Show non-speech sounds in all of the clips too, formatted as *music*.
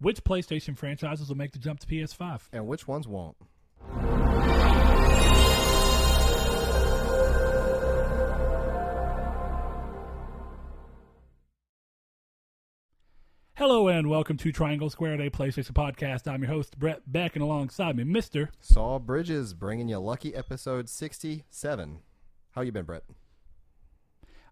which PlayStation franchises will make the jump to PS5? And which ones won't? Hello and welcome to Triangle Squared, a PlayStation podcast. I'm your host Brett Beck, and alongside me, Mister. Saul Bridges bringing you lucky episode 67. How you been, Brett?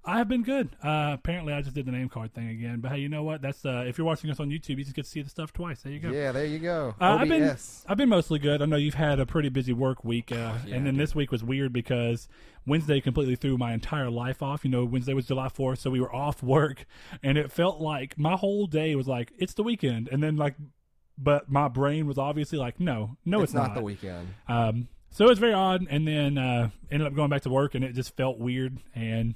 I have been good. Uh, apparently, I just did the name card thing again. But hey, you know what? That's uh, if you're watching us on YouTube, you just get to see the stuff twice. There you go. Yeah, there you go. Uh, I've been I've been mostly good. I know you've had a pretty busy work week, uh, Yeah, and then this week was weird because Wednesday completely threw my entire life off. You know, Wednesday was July Fourth, so we were off work, and it felt like my whole day was like it's the weekend, and then like, but my brain was obviously like, no, no, it's, it's not the weekend. Um, so it was very odd, and then uh, ended up going back to work, and it just felt weird. And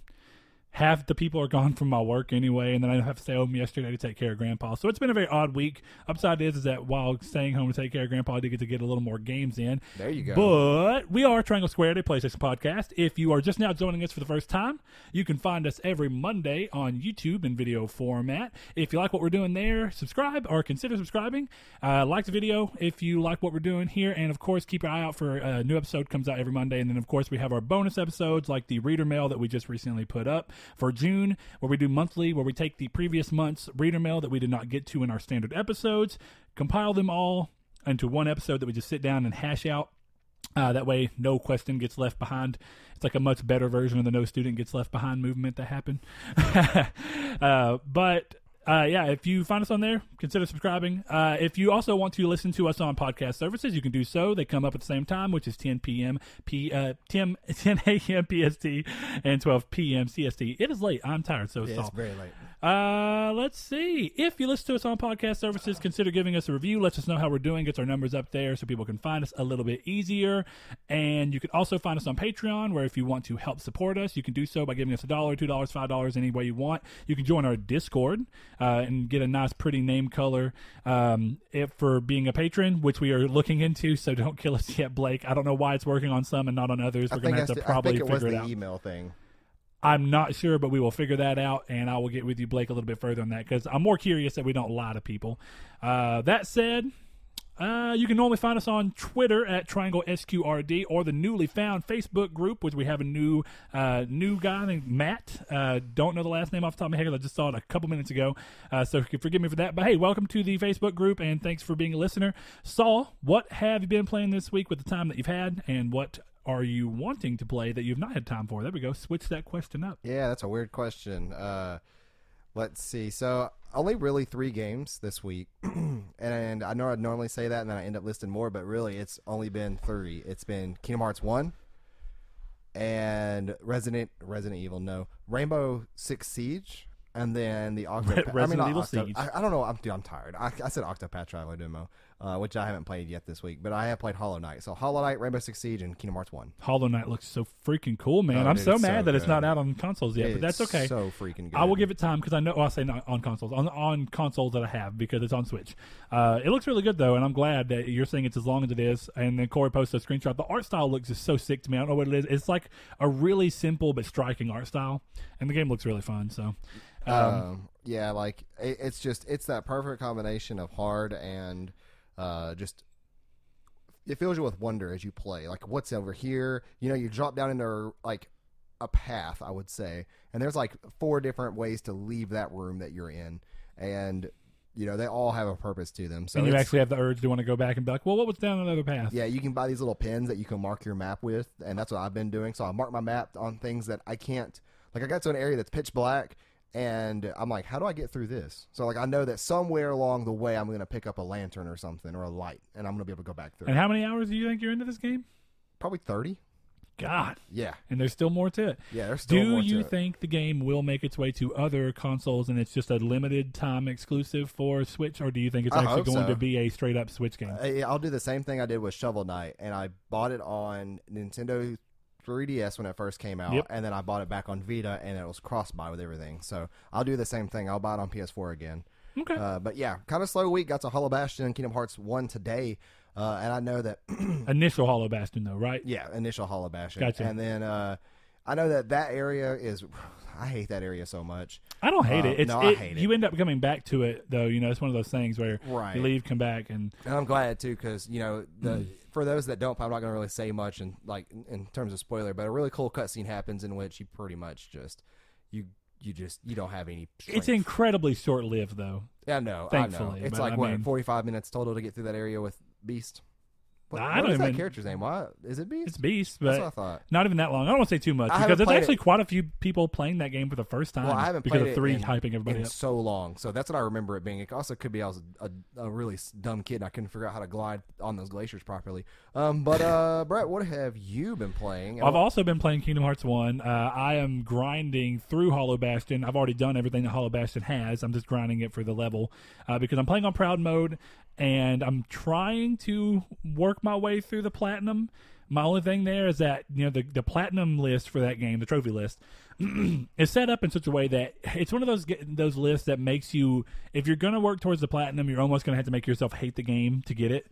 half the people are gone from my work anyway, and then I have to stay home yesterday to take care of Grandpa. So it's been a very odd week. Upside is is that while staying home to take care of Grandpa, I did get to get a little more games in. There you go. But we are Triangle Squared, a PlayStation podcast. If you are just now joining us for the first time, you can find us every Monday on YouTube in video format. If you like what we're doing there, subscribe or consider subscribing. Uh, like the video if you like what we're doing here, and of course, keep your eye out for a new episode comes out every Monday. And then, of course, we have our bonus episodes like the reader mail that we just recently put up for June, where we do monthly, where we take the previous month's reader mail that we did not get to in our standard episodes, compile them all into one episode that we just sit down and hash out. Uh, that way, no question gets left behind. It's like a much better version of the no student gets left behind movement that happened. *laughs* uh, but uh, yeah, if you find us on there, consider subscribing. Uh, if you also want to listen to us on podcast services, you can do so. They come up at the same time, which is 10 p.m. P, uh, *laughs* 10, 10 a.m. PST and 12 p.m. CST. It is late. I'm tired, so Yeah, Saul. it's very late. Uh, let's see. If you listen to us on podcast services, consider giving us a review. Let us know how we're doing. Gets our numbers up there so people can find us a little bit easier. And you can also find us on Patreon, where if you want to help support us, you can do so by giving us a dollar, two dollars, five dollars, any way you want. You can join our Discord uh, and get a nice, pretty name color um, if, for being a patron, which we are looking into. So don't kill us yet, Blake. I don't know why it's working on some and not on others. We're think, gonna have I to I probably think it was figure it the out. email thing. I'm not sure, but we will figure that out, and I will get with you, Blake, a little bit further on that because I'm more curious that we don't lie to people. Uh, that said, uh, you can normally find us on Twitter at Triangle SQRD or the newly found Facebook group, which we have a new uh, new guy named Matt. Uh, don't know the last name off the top of my head I just saw it a couple minutes ago, uh, so forgive me for that. But hey, welcome to the Facebook group, and thanks for being a listener. Saul, what have you been playing this week with the time that you've had, and what are you wanting to play that you've not had time for? There we go. Switch that question up. Yeah, that's a weird question. Uh, let's see. So only really three games this week, *clears throat* and I know I'd normally say that, and then I end up listing more, but really it's only been three. It's been Kingdom Hearts one, and Resident Resident Evil, no Rainbow Six Siege, and then the *laughs* Octo. I mean, Resident Evil Octo- Siege. I, I don't know. I'm dude, I'm tired. I, I said Octopath Traveler demo, uh, which I haven't played yet this week, but I have played Hollow Knight. So Hollow Knight, Rainbow Six Siege, and Kingdom Hearts one. Hollow Knight looks so freaking cool, man. Oh, I'm dude, so mad so that it's not out on consoles yet, but that's okay. So freaking good. I will give it time because I know. Well, I say not on consoles, on on consoles that I have because it's on Switch. Uh, it looks really good though, and I'm glad that you're saying it's as long as it is. And then Corey posted a screenshot. The art style looks just so sick to me. I don't know what it is. It's like a really simple but striking art style, and the game looks really fun. So, um, Um, yeah, like it, it's just it's that perfect combination of hard and uh, just it fills you with wonder as you play. Like what's over here? You know, you drop down into like a path, I would say, and there's like four different ways to leave that room that you're in, and you know they all have a purpose to them. So and you actually have the urge to want to go back and be like, well, what was down another path? yeah, you can buy these little pins that you can mark your map with, and that's what I've been doing. So I mark my map on things that I can't. Like I got to an area that's pitch black, and I'm like, how do I get through this? So like I know that somewhere along the way I'm going to pick up a lantern or something or a light, and I'm going to be able to go back through. And how many hours do you think you're into this game? Probably thirty. God, Yeah, and there's still more to it. yeah. There's still Do more to you it. think the game will make its way to other consoles and it's just a limited time exclusive for Switch, or do you think it's I actually going so. to be a straight up Switch game? Uh, I'll do the same thing I did with Shovel Knight, and I bought it on Nintendo 3DS when it first came out, Yep. and then I bought it back on Vita, and it was cross buy with everything. So I'll do the same thing. I'll buy it on PS4 again. okay. Uh, but yeah, kind of slow week. Got to Hollow Bastion and Kingdom Hearts one today, uh, and I know that *clears throat* Initial Hollow Bastion, though, right? yeah, initial Hollow Bastion, Gotcha. and then uh, I know that that area is. *sighs* I hate that area so much. I don't hate Uh, it. It's no, I hate it. you end up coming back to it though. You know, it's one of those things where Right. you leave, come back, and And I'm glad too, because you know, the Mm. For those that don't, I'm not going to really say much in like in terms of spoiler, but a really cool cutscene happens in which you pretty much just you you just you don't have any. it's incredibly short lived though. Yeah, no, thankfully, I know. It's like I what mean- 45 minutes total to get through that area with Beast. What, I what don't is that character's name? Why is it Beast? It's Beast, That's what I but thought. not even that long. I don't want to say too much I because haven't there's played actually it- quite a few people playing that game for the first time Well, I haven't because played of it three in- hyping everybody in up. so long. So that's what I remember it being. It also could be I was a, a, really s- dumb kid and I couldn't figure out how to glide on those glaciers properly. Um, but uh, *laughs* Brett, what have you been playing? I've also been playing Kingdom Hearts 1. Uh, I am grinding through Hollow Bastion. I've already done everything that Hollow Bastion has. I'm just grinding it for the level uh, because I'm playing on Proud Mode and I'm trying to work my way through the Platinum. My only thing there is that, you know, the, the Platinum list for that game, the trophy list, *clears throat* is set up in such a way that it's one of those those lists that makes you, if you're going to work towards the Platinum, you're almost going to have to make yourself hate the game to get it.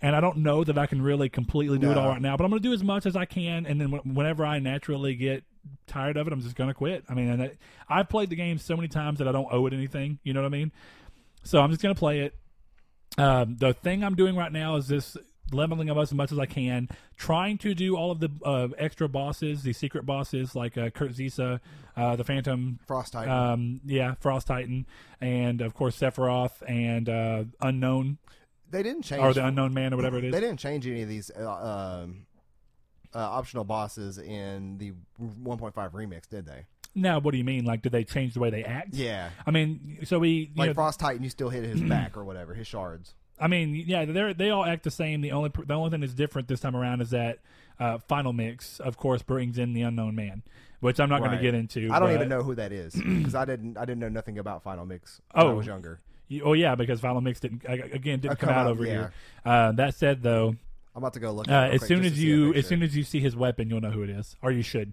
And I don't know that I can really completely do it all right now, but I'm going to do as much as I can. And then wh- whenever I naturally get tired of it, I'm just going to quit. I mean, and that, I've played the game so many times that I don't owe it anything. You know what I mean? So I'm just going to play it. Um, the thing I'm doing right now is this leveling up as much as I can, trying to do all of the uh, extra bosses, the secret bosses like uh, Kurt Zisa, uh, the Phantom, Frost Titan. um, yeah, Frost Titan, and of course Sephiroth and uh, Unknown they didn't change. or the Unknown Man or whatever it is. They didn't change any of these uh, um, uh, optional bosses in the 1.5 remix, did they? Now, what do you mean? Like, did they change the way they act? Yeah. I mean, so we, Like know, Frost Titan, you still hit his *clears throat* back or whatever, his shards. I mean, yeah, they they all act the same. The only the only thing that's different this time around is that uh, Final Mix, of course, brings in the Unknown Man, which I'm not going to get into. I don't but- even know who that is because I didn't. I didn't know nothing about Final Mix when I Oh. was younger. You- Oh yeah, because Final Mix didn't again didn't Uh, come come out over yeah. here. Uh, that said, though, I'm about to go look. uh, as soon as to see a you as soon as you see his weapon, you'll know who it is, or you should.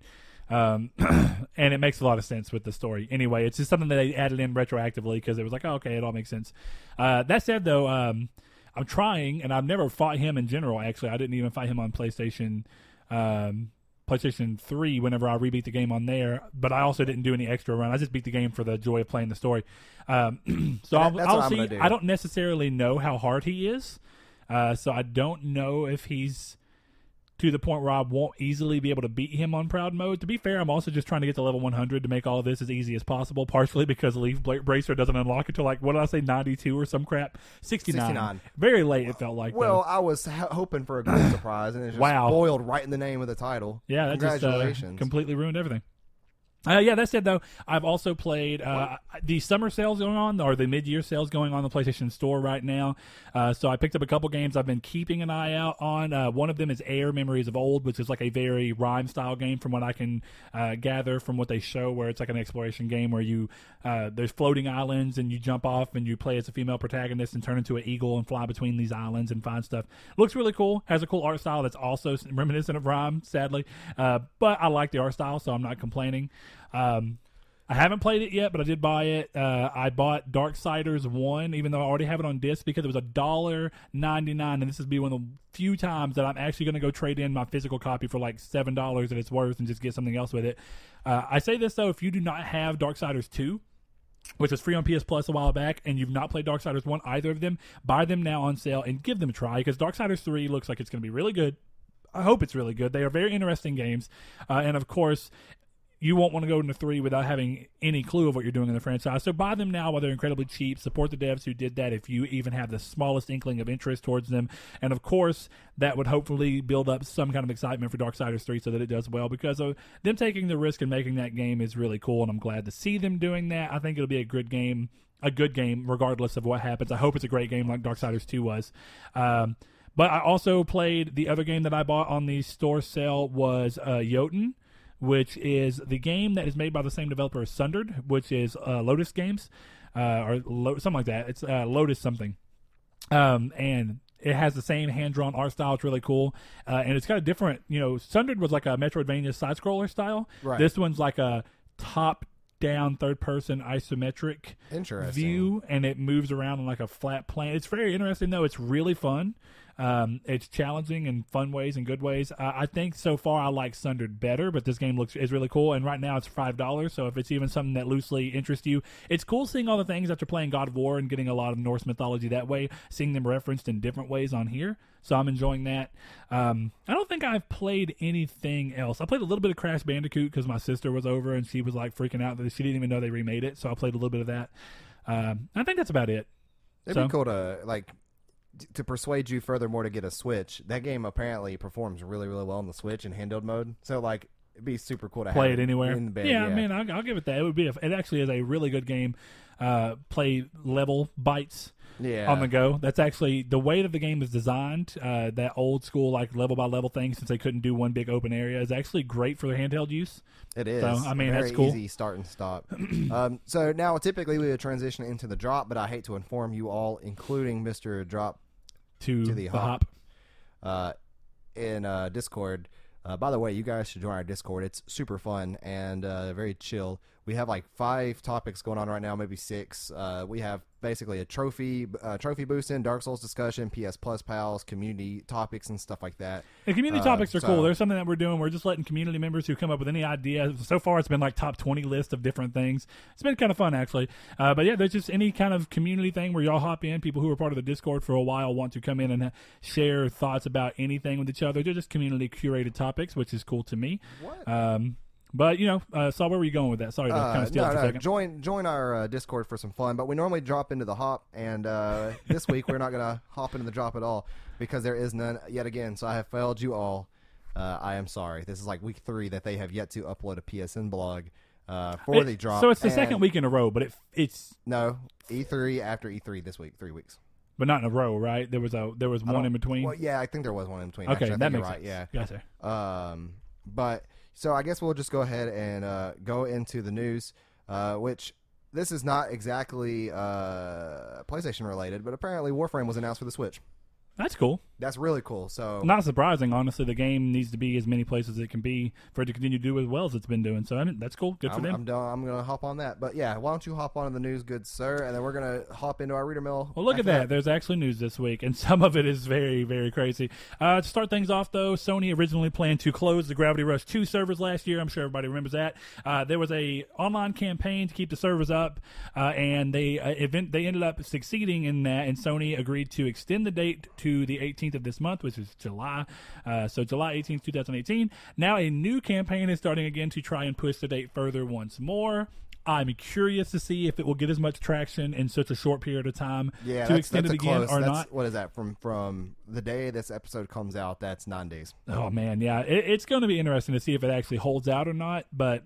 Um, *clears throat* and it makes a lot of sense with the story. Anyway, it's just something that they added in retroactively because it was like, oh, okay, it all makes sense. Uh, that said, though, um, I'm trying, and I've never fought him in general. Actually, I didn't even fight him on PlayStation. Um, PlayStation 3 whenever I rebeat the game on there, but I also didn't do any extra run. I just beat the game for the joy of playing the story. Um, *clears throat* so I'll, I'll see. do. I don't necessarily know how hard he is, uh, so I don't know if he's to the point where I won't easily be able to beat him on proud mode. To be fair, I'm also just trying to get to level 100 to make all of this as easy as possible. Partially because Leaf Bracer doesn't unlock until like what did I say, 92 or some crap, 69. 69. Very late. It felt like. Well, though. I was h- hoping for a good *clears throat* surprise, and it's just Wow. spoiled right in the name of the title. Yeah, that just uh, congratulations. completely ruined everything. Uh, yeah, that said though, I've also played uh, the summer sales going on or the mid-year sales going on in the PlayStation Store right now. Uh, so I picked up a couple games I've been keeping an eye out on. Uh, one of them is AER Memories of Old, which is like a very RiME style game from what I can uh, gather from what they show, where it's like an exploration game where you uh, there's floating islands and you jump off and you play as a female protagonist and turn into an eagle and fly between these islands and find stuff. Looks really cool. Has a cool art style that's also *laughs* reminiscent of RiME, sadly, uh, but I like the art style, so I'm not complaining. Um, I haven't played it yet, but I did buy it. Uh, I bought Darksiders one, even though I already have it on disc because it was a dollar ninety nine, and this is be one of the few times that I'm actually going to go trade in my physical copy for like seven dollars that it's worth and just get something else with it. Uh, I say this though, if you do not have Darksiders two, which was free on PS Plus a while back, and you've not played Darksiders 1, either of them, buy them now on sale and give them a try because Darksiders 3 looks like it's going to be really good. I hope it's really good. They are very interesting games. Uh, and of course, you won't want to go into 3 without having any clue of what you're doing in the franchise. So buy them now while they're incredibly cheap. Support the devs who did that if you even have the smallest inkling of interest towards them. And of course, that would hopefully build up some kind of excitement for Darksiders 3 so that it does well because of them taking the risk and making that game is really cool. And I'm glad to see them doing that. I think it'll be a good game. A good game, regardless of what happens. I hope it's a great game like Darksiders 2 was. Um, but I also played the other game that I bought on the store sale was uh, Jotun, which is the game that is made by the same developer as Sundered, which is uh, Lotus Games, uh, or Lo- something like that. It's uh, Lotus something, um, and it has the same hand drawn art style. It's really cool, uh, and it's got a different. You know, Sundered was like a Metroidvania side scroller style. Right. This one's like a top down third person isometric view and it moves around on like a flat plane. It's very interesting though. It's really fun. Um, it's challenging in fun ways and good ways. Uh, I think so far I like Sundered better, but this game looks is really cool. And right now it's five dollars. So if it's even something that loosely interests you, it's cool seeing all the things after playing God of War and getting a lot of Norse mythology that way, seeing them referenced in different ways on here. So I'm enjoying that. Um, I don't think I've played anything else. I played a little bit of Crash Bandicoot because my sister was over and she was like freaking out that she didn't even know they remade it. So I played a little bit of that. Um, I think that's about it. It'd So- be cool to like to persuade you furthermore to get a Switch. That game apparently performs really, really well on the Switch in handheld mode. So like, it'd be super cool to play it anywhere. In the bed, yeah, yeah, I mean, I'll, I'll give it that. It would be. A, it actually is a really good game. Uh, play level bites yeah. on the go. That's actually the way that the game is designed. Uh, that old school like level by level thing, since they couldn't do one big open area, is actually great for the handheld use. It is. So, I mean, very that's cool. Easy start and stop. *clears throat* um, so now, typically, we would transition into the drop, but I hate to inform you all, including Mister Drop, To, To the, the hop. hop. uh, in uh, Discord. Uh, by the way, you guys should join our Discord. It's super fun and uh, very chill. We have like five topics going on right now, maybe six. Uh, we have basically a trophy, uh, trophy boosting, Dark Souls discussion, PS Plus pals, community topics, and stuff like that. The community Uh, topics are so- cool. There's something that we're doing. We're just letting community members who come up with any idea. So far, it's been like top 20 list of different things. It's been kind of fun, actually. Uh, but yeah, there's just any kind of community thing where y'all hop in. People who are part of the Discord for a while want to come in and share thoughts about anything with each other. They're just community curated topics, which is cool to me. What? Um, but you know, uh, Saul, where were you going with that? Sorry to kind Uh, of steal no, for a second. Join join our uh, Discord for some fun, but we normally drop into the hop, and uh, *laughs* this week we're not gonna hop into the drop at all because there is none yet again. So I have failed you all. Uh, I am sorry. This is like week three that they have yet to upload a PSN blog uh, for It- the drop. So it's the and- second week in a row, but it it's No, E3 after E3 this week, three weeks. but not in a row, right? There was a there was one in between. Well, yeah, I think there was one in between. okay, Actually, I that think makes you're right. sense. Yeah. Gotcha. Um, but so I guess we'll just go ahead and uh, go into the news, uh, which this is not exactly uh, PlayStation related, but apparently Warframe was announced for the Switch. That's cool. That's really cool. So Not surprising, honestly. The game needs to be as many places as it can be for it to continue to do as well as it's been doing. So I mean, that's cool. Good for I'm, them. I'm done. I'm gonna hop on that. But yeah, why don't you hop on the news, good sir, and then we're gonna hop into our reader mill. well, look at after that. There's actually news this week, and *laughs* some of it is very, very crazy. Uh, to start things off, though, Sony originally planned to close the Gravity Rush 2 servers last year. I'm sure everybody remembers that. Uh, there was a online campaign to keep the servers up, uh, and they uh, event they ended up succeeding in that. And Sony agreed to extend the date to the 18th of this month, which is July. Uh, so July 18th, 2018. Now a new campaign is starting again to try and push the date further once more. I'm curious to see if it will get as much traction in such a short period of time Yeah, to that's, extend it again close. or that's, not. What is that from from the day this episode comes out? That's nine days. Oh man, yeah, it, it's going to be interesting to see if it actually holds out or not. But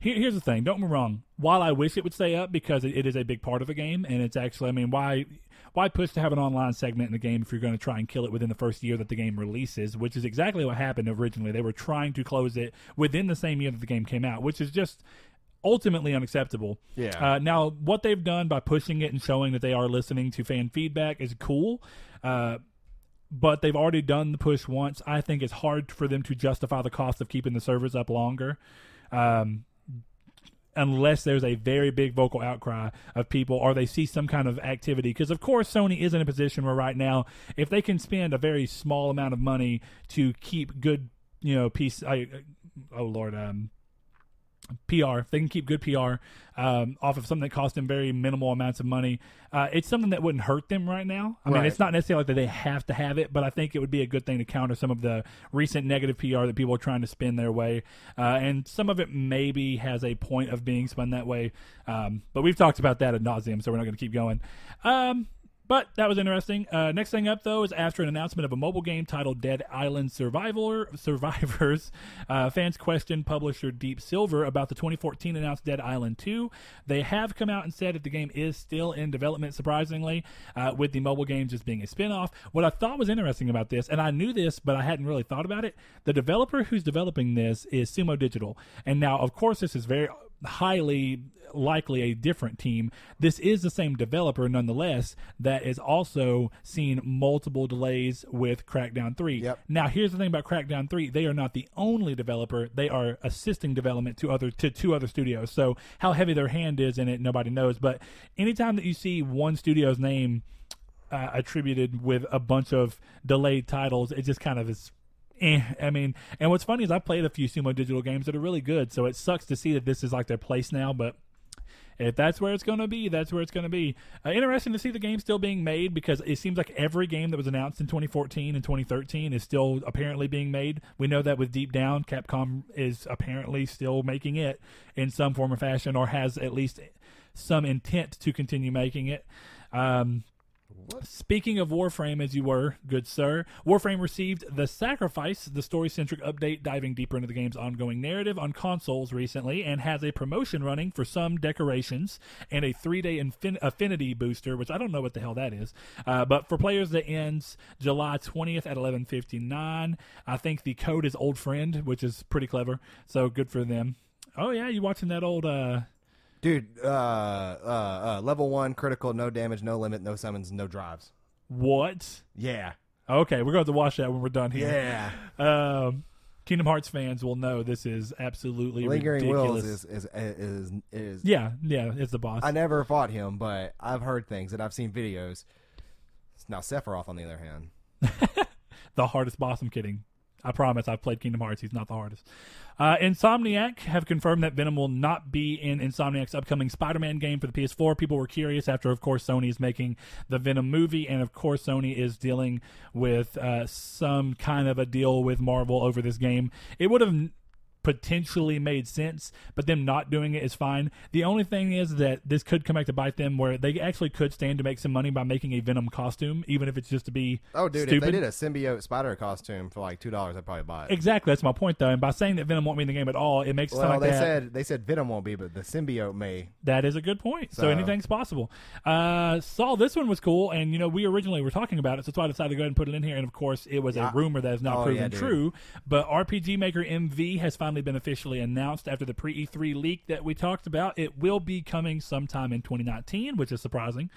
here, here's the thing: don't get me wrong. While I wish it would stay up because it, it is a big part of the game, and it's actually, I mean, why why push to have an online segment in the game if you're going to try and kill it within the first year that the game releases? Which is exactly what happened originally. They were trying to close it within the same year that the game came out, which is just ultimately unacceptable. Yeah. Uh, now, what they've done by pushing it and showing that they are listening to fan feedback is cool. Uh, but they've already done the push once. I think it's hard for them to justify the cost of keeping the servers up longer. Um, unless there's a very big vocal outcry of people or they see some kind of activity. Because of course Sony is in a position where right now if they can spend a very small amount of money to keep good you know piece I, oh lord um PR. If they can keep good PR um, off of something that cost them very minimal amounts of money, uh, it's something that wouldn't hurt them right now. I mean, it's not necessarily like that they have to have it, but I think it would be a good thing to counter some of the recent negative PR that people are trying to spin their way. Uh, and some of it maybe has a point of being spun that way. Um, but we've talked about that ad nauseum, so we're not going to keep going. Um, but that was interesting. Uh, next thing up, though, is after an announcement of a mobile game titled Dead Island Survivor Survivors, uh, fans questioned publisher Deep Silver about the 2014 announced Dead Island 2. They have come out and said that the game is still in development, surprisingly, uh, with the mobile game just being a spin-off. What I thought was interesting about this, and I knew this, but I hadn't really thought about it, the developer who's developing this is Sumo Digital. And now, of course, this is very highly likely a different team. This is the same developer, nonetheless, that is also seen multiple delays with Crackdown 3. Yep. Now, here's the thing about Crackdown 3. They are not the only developer. They are assisting development to other to two other studios. So how heavy their hand is in it, nobody knows. But anytime that you see one studio's name uh, attributed with a bunch of delayed titles. It just kind of is. Eh. I mean, and what's funny is I played a few Sumo Digital games that are really good, so it sucks to see that this is like their place now. But if that's where it's going to be, that's where it's going to be. Uh, interesting to see the game still being made because it seems like every game that was announced in 2014 and 2013 is still apparently being made. We know that with Deep Down, Capcom is apparently still making it in some form or fashion, or has at least some intent to continue making it. Um, Speaking of Warframe, as you were, good sir, Warframe received The Sacrifice, the story centric update diving deeper into the game's ongoing narrative on consoles recently, and has a promotion running for some decorations and a three day infin- affinity booster, which I don't know what the hell that is. Uh, but for players that ends July 20th at 11.59, I think the code is Old Friend, which is pretty clever, so good for them. Oh, yeah, you watching that old. Uh, Dude, uh, uh, uh, level one, critical, no damage, no limit, no summons, no drives. what? Yeah. Okay, we're going to watch that when we're done here. Yeah. Um, Kingdom Hearts fans will know this is absolutely Lingering ridiculous. Wills is, is, is, is, yeah, yeah, it's the boss. I never fought him, but I've heard things and I've seen videos. Now, Sephiroth, on the other hand. *laughs* the hardest boss. I'm kidding. I promise I've played Kingdom Hearts. He's not the hardest. Uh, Insomniac have confirmed that Venom will not be in Insomniac's upcoming Spider Man game for the PS4. People were curious after, of course, Sony is making the Venom movie, and of course, Sony is dealing with uh, some kind of a deal with Marvel over this game. It would have potentially made sense, but them not doing it is fine. The only thing is that this could come back to bite them where they actually could stand to make some money by making a Venom costume, even if it's just to be Oh, dude, stupid. if they did a symbiote spider costume for like $2, I'd probably buy it. Exactly, that's my point though. And by saying that Venom won't be in the game at all, it makes it well, sound like they that. said they said Venom won't be, but the symbiote may. That is a good point. So, So- anything's possible. Uh, Saul, this one was cool, and you know we originally were talking about it, so that's why I decided to go ahead and put it in here. And of course, it was Yeah. a rumor that is now Oh, proven yeah, true. But RPG Maker MV has finally been officially announced after the pre E3 leak that we talked about. It will be coming sometime in 2019, which is surprising.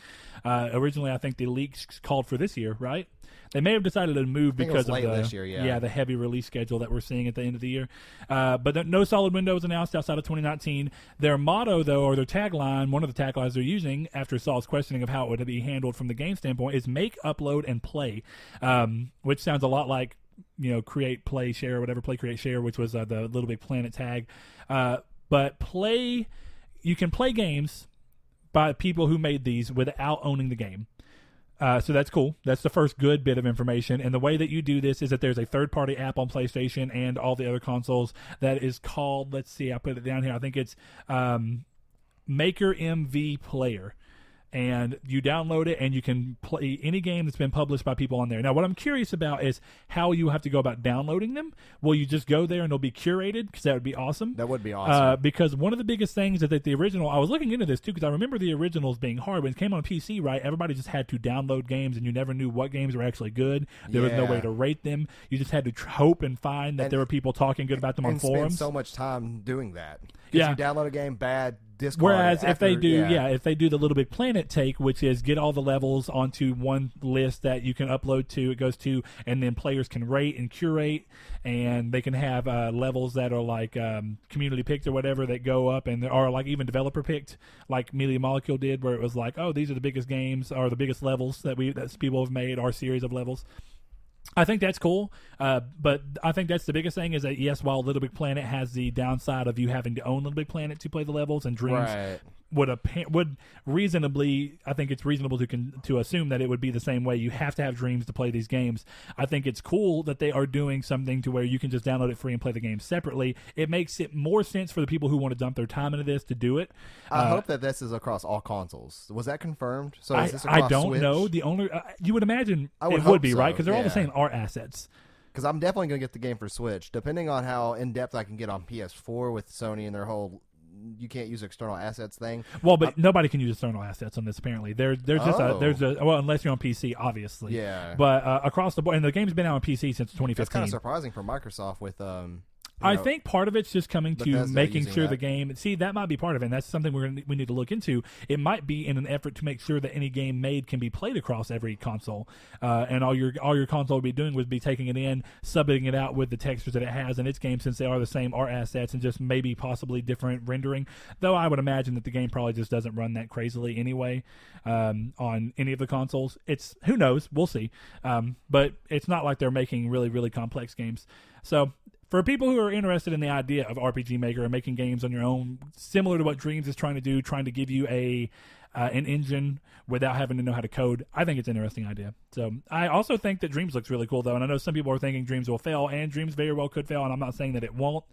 Uh, originally, I think the leaks called for this year, right? They may have decided to move because of the year, yeah. yeah the heavy release schedule that we're seeing at the end of the year. Uh, but no solid window was announced outside of 2019. Their motto, though, or their tagline, one of the taglines they're using after Saul's questioning of how it would be handled from the game standpoint, is make, upload, and play, um, which sounds a lot like you know create, play, share, whatever, play, create, share, which was uh, the Little Big Planet tag. Uh, but play, you can play games by people who made these without owning the game. Uh, so that's cool. That's the first good bit of information. And the way that you do this is that there's a third party app on PlayStation and all the other consoles that is called, let's see, I put it down here. I think it's um, Maker MV Player. And you download it and you can play any game that's been published by people on there. Now, what I'm curious about is how you have to go about downloading them. Will you just go there and they'll be curated? Because that would be awesome. That would be awesome. Uh, because one of the biggest things is that the original, I was looking into this too, because I remember the originals being hard. When it came on PC, right, everybody just had to download games and you never knew what games were actually good. There was no way to rate them. You just had to tr- hope and find that And- there were people talking good about them on spend forums. so much time doing that. Yeah. You download a game, bad, discard. Whereas it if they do, yeah. if they do the Little Big Planet take, which is get all the levels onto one list that you can upload to, it goes to, and then players can rate and curate, and they can have uh, levels that are like um, community picked or whatever that go up, and are like even developer picked, like Media Molecule did, where it was like, oh, these are the biggest games or the biggest levels that we that people have made, our series of levels. I think that's cool, uh, but I think that's the biggest thing is that yes, while Little Big Planet has the downside of you having to own Little Big Planet to play the levels and Dreams Right. Would appa- would reasonably I think it's reasonable to con- to assume that it would be the same way. You have to have dreams to play these games. I think it's cool that they are doing something to where you can just download it free and play the game separately. It makes it more sense for the people who want to dump their time into this to do it. I Uh, hope that this is across all consoles. Was that confirmed? So I, I don't Switch? know. The only uh, you would imagine would it would be so, right because they're all the same art assets. because I'm definitely going to get the game for Switch. Depending on how in depth I can get on PS4 with Sony and their whole you can't use external assets thing. Well, but nobody can use external assets on this. Apparently, there, there's just a Oh. there's a well, unless you're on PC, obviously. Yeah. But uh, across the board, and the game's been out on PC since 2015. That's kind of surprising for Microsoft with um I know, think part of it's just coming to making sure the game. See, that might be part of it. And that's something we're gonna, we need to look into. It might be in an effort to make sure that any game made can be played across every console, uh, and all your all your console would be doing would be taking it in, subbing it out with the textures that it has in its game, since they are the same art assets and just maybe possibly different rendering. Though I would imagine that the game probably just doesn't run that crazily anyway um, on any of the consoles. It's who knows, we'll see. Um, but it's not like they're making really really complex games. So for people who are interested in the idea of RPG Maker and making games on your own, similar to what Dreams is trying to do, trying to give you a uh, an engine without having to know how to code, I think it's an interesting idea. So I also think that Dreams looks really cool though, and I know some people are thinking Dreams will fail, and Dreams very well could fail, and I'm not saying that it won't.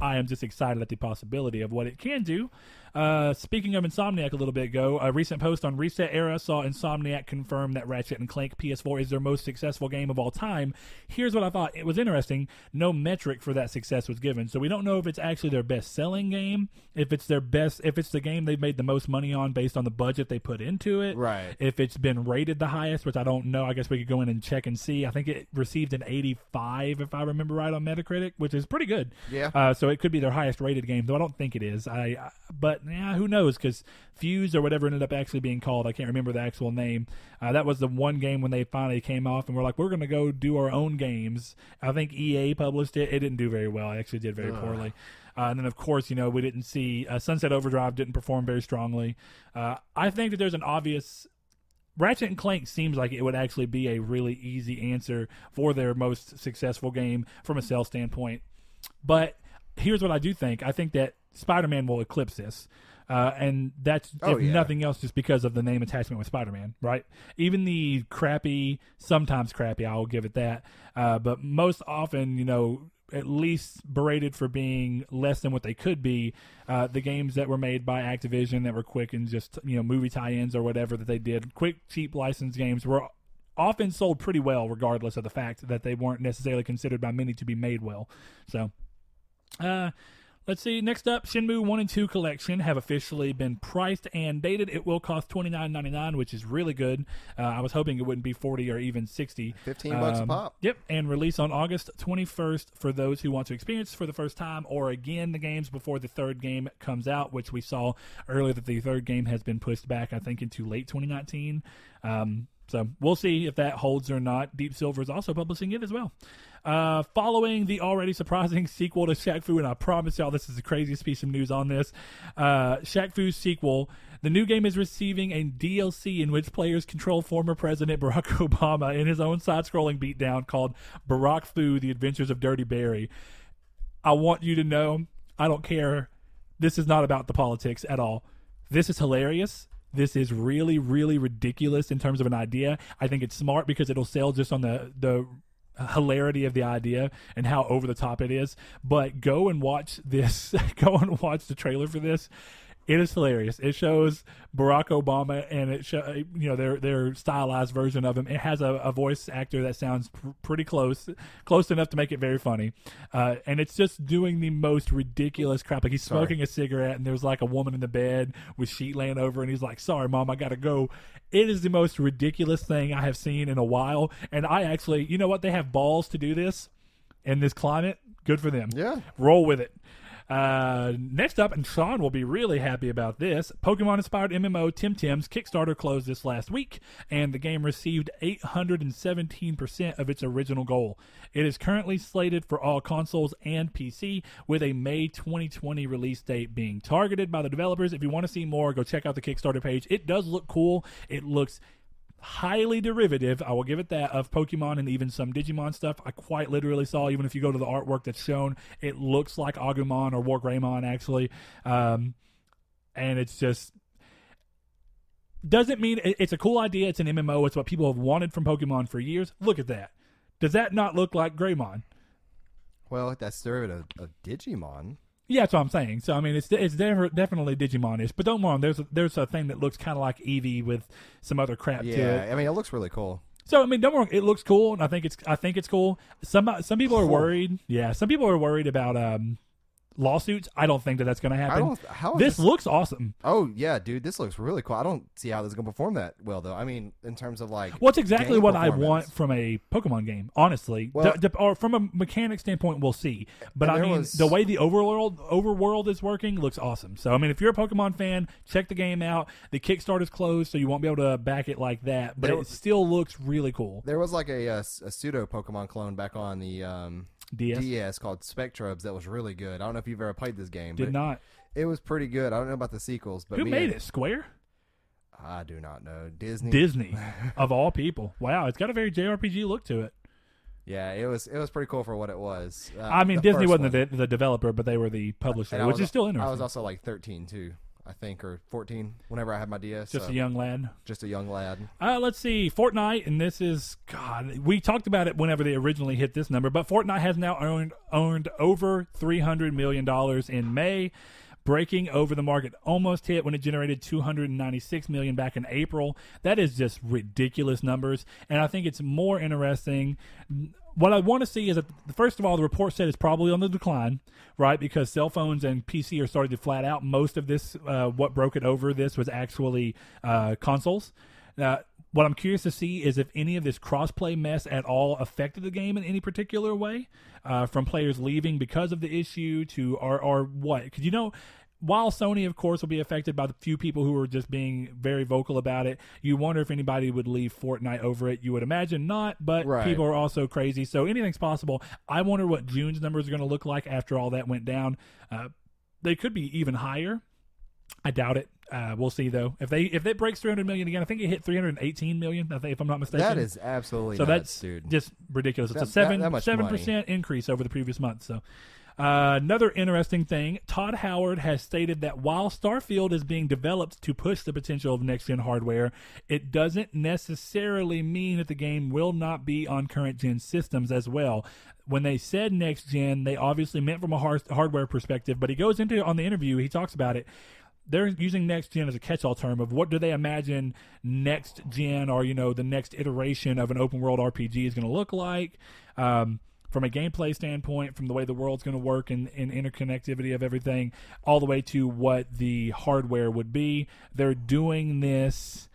I am just excited at the possibility of what it can do. Uh, speaking of Insomniac a little bit ago, a recent post on ResetEra saw Insomniac confirm that Ratchet and Clank PS4 is their most successful game of all time. Here's what I thought it was interesting. No metric for that success was given, so we don't know if it's actually their best selling game, if it's their best, if it's the game they've made the most money on based on the budget they put into it, Right. If it's been rated the highest, which I don't know. I guess we could go in and check and see. I think it received an 85, if I remember right, on Metacritic, which is pretty good. Yeah. Uh, so it could be their highest rated game, though I don't think it is. I, I but yeah, who knows? Because Fuse or whatever ended up actually being called. I can't remember the actual name. Uh, that was the one game when they finally came off and we're like, we're going to go do our own games. I think EA published it. It didn't do very well. It actually did very Ugh. poorly. Uh, and then, of course, you know, we didn't see uh, Sunset Overdrive didn't perform very strongly. Uh, I think that there's an obvious Ratchet and Clank seems like it would actually be a really easy answer for their most successful game from a sales standpoint. But here's what I do think: I think that Spider-Man will eclipse this, uh, and that's Oh, if yeah. nothing else, just because of the name attachment with Spider-Man, right? Even the crappy, sometimes crappy, I will give it that, uh, but most often, you know. At least berated for being less than what they could be. Uh, the games that were made by Activision that were quick and just you know movie tie-ins or whatever that they did, quick cheap license games were often sold pretty well, regardless of the fact that they weren't necessarily considered by many to be made well. So, uh, let's see. Next up, Shenmue One and Two Collection have officially been priced and dated. It will cost twenty nine ninety nine, which is really good. Uh, I was hoping it wouldn't be forty or even sixty. 15 bucks a Um, pop. Yep, and release on August 21st for those who want to experience for the first time or again the games before the third game comes out, which we saw earlier that the third game has been pushed back, I think, into late 2019. Um, so we'll see if that holds or not. Deep Silver is also publishing it as well. Uh, following the already surprising *laughs* sequel to Shaq Fu, and I promise y'all this is the craziest piece of news on this. Uh, Shaq Fu's sequel, the new game is receiving a DLC in which players control former President Barack *laughs* Obama in his own side-scrolling beatdown called Barack Fu: The Adventures of Dirty Barry. I want you to know, I don't care. This is not about the politics at all. This is hilarious. This is really, really ridiculous in terms of an idea. I think it's smart because it'll sell just on the the hilarity of the idea and how over the top it is. But go and watch this. *laughs* go and watch the trailer for this. It is hilarious. It shows Barack Obama and it show you know their their stylized version of him. It has a, a voice actor that sounds pr- pretty close, close enough to make it very funny. Uh, and it's just doing the most ridiculous crap. Like he's Sorry. smoking a cigarette and there's like a woman in the bed with sheet laying over and he's like, "Sorry, mom, I gotta go." It is the most ridiculous thing I have seen in a while. And I actually, you know what? They have balls to do this in this climate. Good for them Yeah. roll with it. Uh, next up, and Sean will be really happy about this. Pokemon inspired MMO Temtem's Kickstarter closed this last week, and the game received 817% of its original goal. It is currently slated for all consoles and PC, with a May 2020 release date being targeted by the developers. If you want to see more, go check out the Kickstarter page. It does look cool. It looks highly derivative, I will give it that, of Pokemon and even some Digimon stuff. I quite literally saw, even if you go to the artwork that's shown, it looks like Agumon or Wargreymon, actually. Um, and it's just. Doesn't mean it's a cool idea. It's an MMO. It's what people have wanted from Pokemon for years. Look at that. Does that not look like Greymon? Well, that's derivative of Digimon. Yeah, that's what I'm saying. So I mean, it's it's dev- definitely Digimon-ish, but don't worry. There's a, there's a thing that looks kind of like Eevee with some other crap to it. Yeah, I mean, it looks really cool. So I mean, don't worry, it looks cool, and I think it's I think it's cool. Some some people are worried. Yeah, some people are worried about um lawsuits, I don't think that that's going to happen. don't. How is This looks awesome. Oh yeah, dude, this looks really cool. I don't see how this is gonna perform that well though. I mean, in terms of like, What's exactly what I want from a Pokemon game, honestly. Well- D- d- or from a mechanic standpoint, we'll see. But I mean, was- the way the overworld overworld is working looks awesome. So I mean, if you're a Pokemon fan, check the game out. The Kickstarter is closed, so you won't be able to back it like that. But There it still looks really cool. There was like a, a, a pseudo Pokemon clone back on the um, DS DS called Spectrobes that was really good. I don't know if you've ever played this game, did but not. it, it was pretty good. I don't know about the sequels, but Who made and- it? Square, I do not know. Disney. Disney, *laughs* of all people. Wow, it's got a very JRPG look to it. yeah, it was it was pretty cool for what it was. Uh, I mean, Disney wasn't the, the developer, but they were the publisher, And which was- is still interesting. I was also like 13 too, I think, or 14 whenever I had my DS. Just so a young lad. just a young lad. Uh, let's see, Fortnite, and this is God. We talked about it whenever they originally hit this number, but Fortnite has now earned earned over three hundred million dollars in May, breaking over the market. Almost hit when it generated two hundred and ninety six million back in April. That is just ridiculous numbers, and I think it's more interesting. What I want to see is that first of all, the report said it's probably on the decline, right? Because cell phones and PC are starting to flat out. Most of this, uh, what broke it over this was actually uh, consoles. Now, what I'm curious to see is if any of this crossplay mess at all affected the game in any particular way, uh, from players leaving because of the issue to or or what? Because you know. While Sony, of course, will be affected by the few people who are just being very vocal about it, you wonder if anybody would leave Fortnite over it. You would imagine not, but Right. people are also crazy, so anything's possible. I wonder what June's numbers are going to look like after all that went down. Uh, they could be even higher. I doubt it. Uh, we'll see though. If they if it breaks 300 million again, I think it hit 318 million. I think if I'm not mistaken. That is absolutely so nuts, that's dude. just ridiculous. It's That- a seven that- that much seven percent increase over the previous month. So. Uh, another interesting thing, Todd Howard has stated that while Starfield is being developed to push the potential of next gen hardware, it doesn't necessarily mean that the game will not be on current gen systems as well. When they said next gen, they obviously meant from a hard- hardware perspective, but he goes into on the interview, he talks about it they're using next gen as a catch-all term of what do they imagine next gen or you know the next iteration of an open world RPG is going to look like um, from a gameplay standpoint, from the way the world's going to work and, and interconnectivity of everything, all the way to what the hardware would be. They're doing this.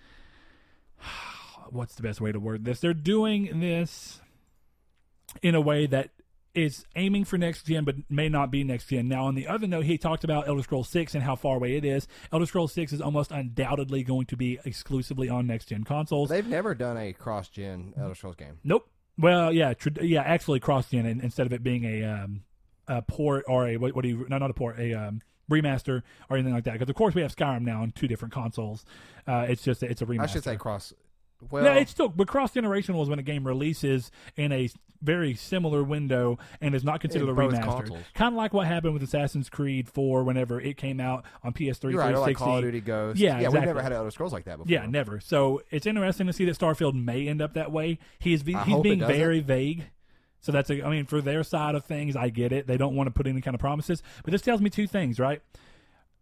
*sighs* What's the best way to word this? They're doing this in a way that is aiming for next gen, but may not be next gen. Now, on the other note, he talked about Elder Scrolls 6 and how far away it is. Elder Scrolls 6 is almost undoubtedly going to be exclusively on next gen consoles. They've never done a cross-gen Elder Scrolls game. Nope. Well, yeah, tr- yeah, actually cross gen in, instead of it being a um, a port or a what, what do you no not a port a um, remaster or anything like that. Because of course we have Skyrim now on two different consoles. Uh, it's just it's a remaster. I should say cross. Well, no, it's still but cross generational is when a game releases in a very similar window and is not considered a remaster. Kind of like what happened with Assassin's Creed 4 whenever it came out on PS3 you're right. Like 360. Call of Duty Ghost. Yeah, yeah. We've never had Elder Scrolls like that before. Yeah, never. So it's interesting to see that Starfield may end up that way. He's be- I he's being very vague. So that's a, I mean, for their side of things, I get it. They don't want to put any kind of promises, but this tells me two things, right?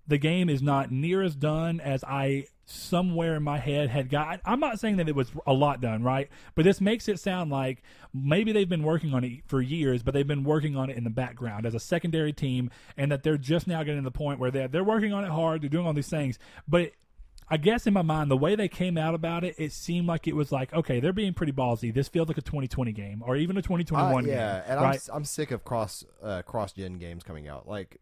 The game is not near as done as I somewhere in my head had got. I'm not saying that it was a lot done, right? But this makes it sound like maybe they've been working on it for years, but they've been working on it in the background as a secondary team, and that they're just now getting to the point where they're they're working on it hard, they're doing all these things, but I guess in my mind, the way they came out about it, it seemed like it was like, okay, they're being pretty ballsy. This feels like a 2020 game or even a 2021 Uh, yeah, game. and right? I'm I'm sick of cross uh, cross gen games coming out. Like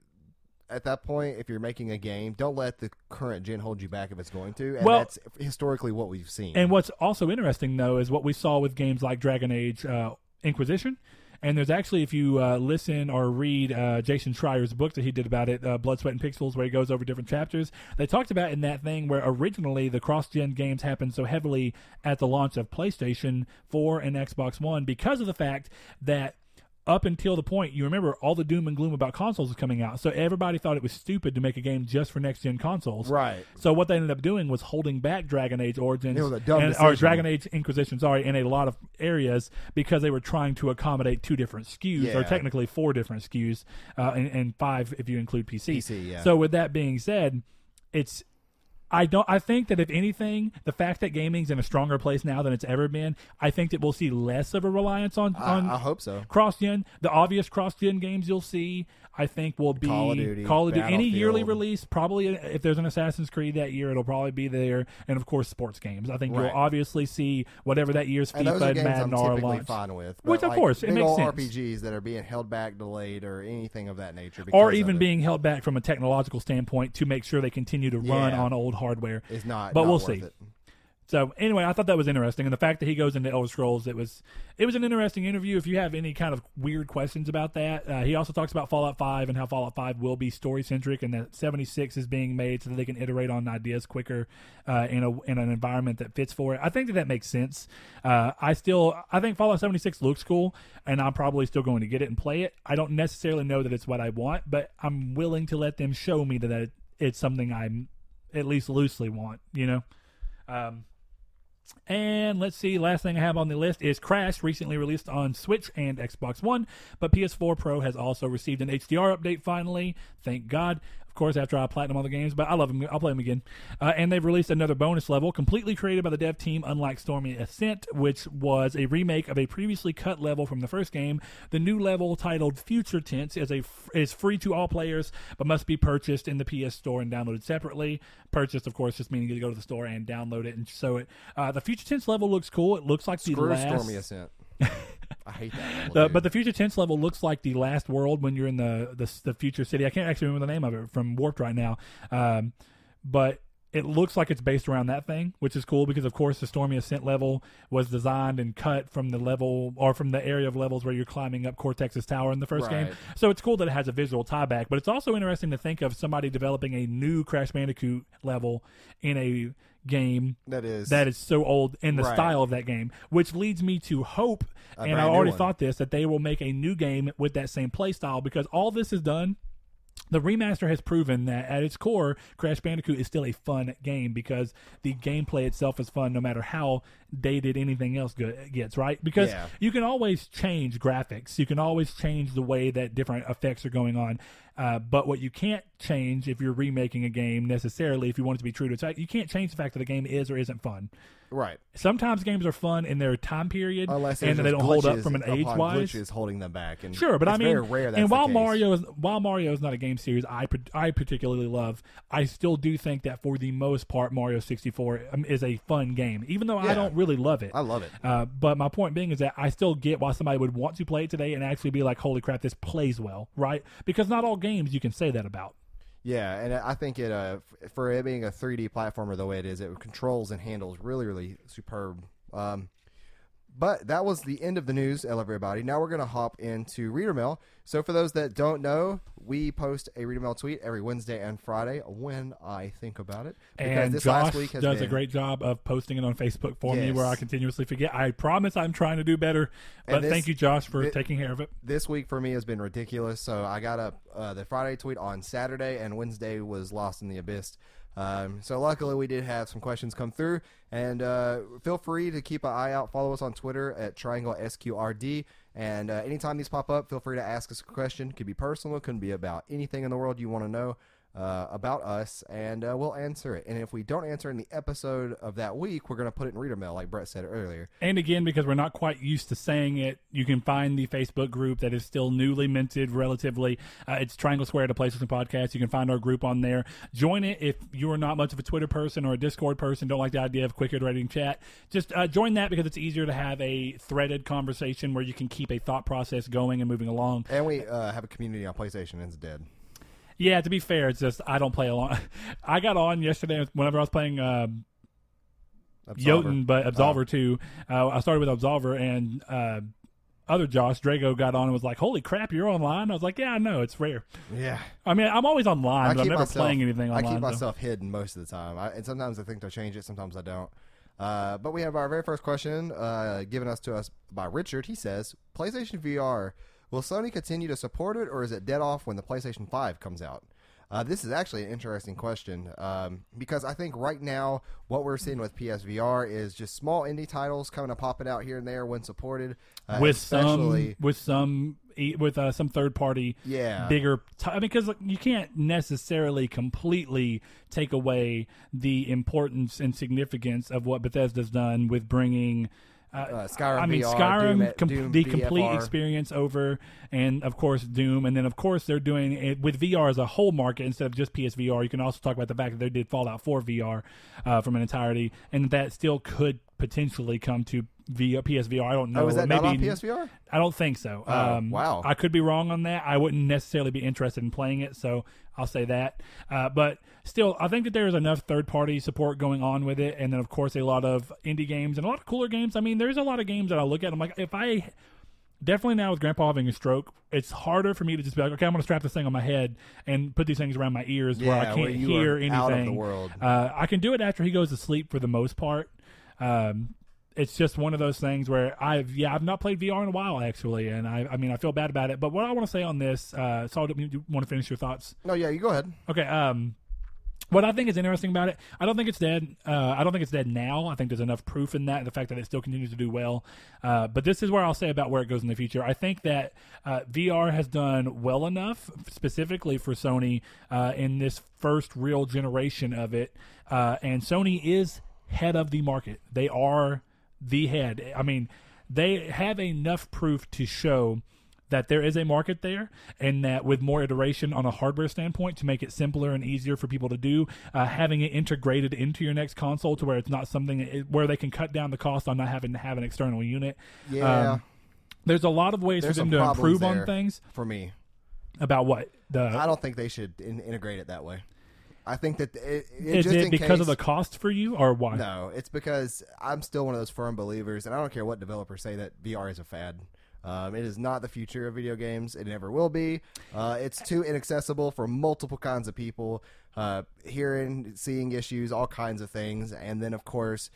at that point, if you're making a game, don't let the current gen hold you back if it's going to. And Well- that's historically what we've seen. And what's also interesting, though, is what we saw with games like Dragon Age uh, Inquisition. And there's actually, if you uh, listen or read uh, Jason Schreier's book that he did about it, uh, Blood, Sweat, and Pixels, where he goes over different chapters, they talked about in that thing where originally the cross gen games happened so heavily at the launch of PlayStation 4 and Xbox One because of the fact that up until the point you remember all the doom and gloom about consoles was coming out so everybody thought it was stupid to make a game just for next gen consoles right. so what they ended up doing was holding back Dragon Age Origins It was a dumb and, or. Dragon Age Inquisition, sorry, in a lot of areas because they were trying to accommodate two different SKUs, or technically four different SKUs, uh, and, and five if you include PC. PC, yeah. So with that being said, it's I don't. I think that if anything, the fact that gaming's in a stronger place now than it's ever been, I think that we'll see less of a reliance on on I, I hope so. cross gen. The obvious cross gen games you'll see, I think, will be Call of Duty, Call of Duty. Any yearly release, probably if there's an Assassin's Creed that year, it'll probably be there. And of course, sports games. I think Right. you'll obviously see whatever that year's And those FIFA are and Madden I'm are launched. fine with. Which, of like, course, it makes sense. RPGs that are being held back, delayed, or anything of that nature. Or even being held back from a technological standpoint to make sure they continue to run on old hardware. is not. but not we'll see. It. So anyway, I thought that was interesting, and the fact that he goes into Elder Scrolls, it was it was an interesting interview. If you have any kind of weird questions about that, uh, he also talks about Fallout Five and how Fallout Five will be story centric, and that seventy six is being made so that they can iterate on ideas quicker uh, in a in an environment that fits for it. I think that that makes sense. Uh, I still I think Fallout seventy six looks cool, and I'm probably still going to get it and play it. I don't necessarily know that it's what I want, but I'm willing to let them show me that it, it's something I'm at least loosely want. You know. Um, and let's see, last thing I have on the list is Crash, recently released on Switch and Xbox One, but PS4 Pro has also received an HDR update finally. Thank God. Of course, after I platinum all the games, but I love them. I'll play them again. Uh, and they've released another bonus level, completely created by the dev team, unlike Stormy Ascent, which was a remake of a previously cut level from the first game. The new level, titled Future Tense, is a is free to all players, but must be purchased in the PS Store and downloaded separately. Purchased, of course, just meaning you go to the store and download it and show it. Uh, the Future Tense level looks cool. It looks like the Screw last. Stormy Ascent. *laughs* I hate that. Level, The, but the future tense level looks like the last world when you're in the, the the future city. I can't actually remember the name of it from Warped right now, um, but it looks like it's based around that thing, which is cool because of course the Stormy Ascent level was designed and cut from the level or from the area of levels where you're climbing up Cortex's tower in the first game. So it's cool that it has a visual tie back, but it's also interesting to think of somebody developing a new Crash Bandicoot level in a game that is that is so old in the Right. style of that game, which leads me to hope, A and I already thought this, that they will make a new game with that same play style because all this is done. The remaster has proven that at its core, Crash Bandicoot is still a fun game because the gameplay itself is fun no matter how dated anything else gets, right? Because Yeah. you can always change graphics, you can always change the way that different effects are going on. Uh, but what you can't change if you're remaking a game necessarily, if you want it to be true to its, you can't change the fact that the game is or isn't fun right. sometimes games are fun in their time period Unless and they don't hold up from an age wise. glitches holding them back. And Sure, but I mean, very rare. That's and while. Mario is while Mario is not a game series I I particularly love, I still do think that for the most part, Mario sixty four um, is a fun game, even though I don't really love it. I love it. Uh, but my point being is that I still get why somebody would want to play it today and actually be like, "Holy crap, this plays well!" Right? Because not all games you can say that about. Yeah, and I think it uh, for it being a 3D platformer the way it is, it controls and handles really, really superb. Um, but that was the end of the news, everybody. Now we're going to hop into Reader Mail. So for those that don't know, we post a Reader Mail tweet every Wednesday and Friday when I think about it. And this Josh last week has does a great job of posting it on Facebook for me, where I continuously forget. I promise I'm trying to do better. But this- thank you, Josh, for thi- taking care of it. this week for me has been ridiculous. So I got up uh, the Friday tweet on Saturday, and Wednesday was lost in the abyss. Um, so luckily, we did have some questions come through, and uh, feel free to keep an eye out. Follow us on Twitter at Triangle SQRD, and uh, anytime these pop up, feel free to ask us a question. It Could be personal, it could be about anything in the world you want to know. Uh, about us, and uh, we'll answer it. And if we don't answer in the episode of that week, we're going to put it in reader mail, like Brett said earlier. And again, because we're not quite used to saying it, you can find the Facebook group that is still newly minted relatively. Uh, it's Triangle Square to PlayStation Podcast. You can find our group on there. Join it if you're not much of a Twitter person or a Discord person, don't like the idea of quick iterating chat. Just uh, join that because it's easier to have a threaded conversation where you can keep a thought process going and moving along. And we uh, have a community on PlayStation, and it's dead. Yeah, to be fair, it's just I don't play along. *laughs* I got on yesterday whenever I was playing. Uh, Absolver. Jotun, but Absolver too. Uh, I started with Absolver, and uh, other Josh Drago got on and was like, "Holy crap, you're online!" I was like, "Yeah, I know it's rare." Yeah. I mean, I'm always online, but I'm never myself, playing anything I online. keep so- myself hidden most of the time, I, and sometimes I think they'll change it, sometimes I don't. Uh, but we have our very first question uh, given us to us by Richard. He says, "PlayStation VR will Sony continue to support it, or is it dead off when the PlayStation Five comes out?" Uh, this is actually an interesting question um, because I think right now what we're seeing with PSVR is just small indie titles coming and popping out here and there when supported. Uh, with some with some with uh, some third party Yeah. bigger. T- I mean, because you can't necessarily completely take away the importance and significance of what Bethesda's done with bringing. Uh, Uh, Skyrim I mean, VR, Skyrim, Doom, com- Doom the complete experience over, and of course Doom, and then of course they're doing it with VR as a whole market instead of just PSVR. You can also talk about the fact that they did Fallout 4 VR uh, from an entirety, and that still could potentially come to v- PSVR. I don't know. Oh, is that Maybe not on PSVR? I don't think so. Oh, um, wow. I could be wrong on that. I wouldn't necessarily be interested in playing it, so I'll say that. Uh, but still, I think that there's enough third party support going on with it, and then of course a lot of indie games and a lot of cooler games. I mean, there's a lot of games that I look at. I'm like, if I definitely now with Grandpa having a stroke, it's harder for me to just be like, okay, I'm going to strap this thing on my head and put these things around my ears where I can't where hear anything. out of the world. Uh, I can do it after he goes to sleep for the most part. Um, it's just one of those things where I've yeah I've not played VR in a while actually, and I I mean I feel bad about it. But what I want to say on this, uh, Saul, do you want to finish your thoughts? No, yeah, you go ahead. Okay. Um, what I think is interesting about it, I don't think it's dead. Uh, I don't think it's dead now. I think there's enough proof in that, the fact that it still continues to do well. Uh, but this is where I'll say about where it goes in the future. I think that uh, VR has done well enough, specifically for Sony, uh, in this first real generation of it. Uh, and Sony is head of the market. They are the head. I mean, they have enough proof to show that there is a market there and that with more iteration on a hardware standpoint to make it simpler and easier for people to do uh, having it integrated into your next console to where it's not something where they can cut down the cost on not having to have an external unit Yeah, Um, there's a lot of ways There's for them to improve on things for me, about what the I don't think they should in- integrate it that way. I think that it, it, is it because of the cost for you or why No, it's because I'm still one of those firm believers, and I don't care what developers say that VR is a fad. Um, it is not the future of video games. It never will be. Uh, it's too inaccessible for multiple kinds of people. Uh, hearing, seeing issues, all kinds of things, and then of course,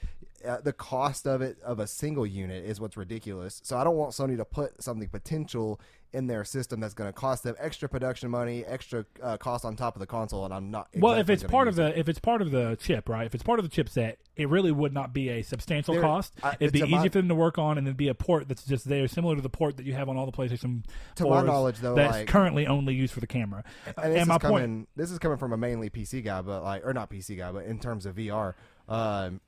uh, the cost of it of a single unit is what's ridiculous. So I don't want Sony to put something potential in their system that's going to cost them extra production money, extra uh, cost on top of the console, and I'm not. well if it's part of it. the if it's part of the chip right if it's part of the chipset it really would not be a substantial There- cost I- it'd be easy my- for them to work on and then be a port that's just there similar to the port that you have on all the playstation To my knowledge, though, that's like- currently only used for the camera and, this and my is point coming, this is coming from a mainly PC guy, but like, or not PC guy, but in terms of VR, um,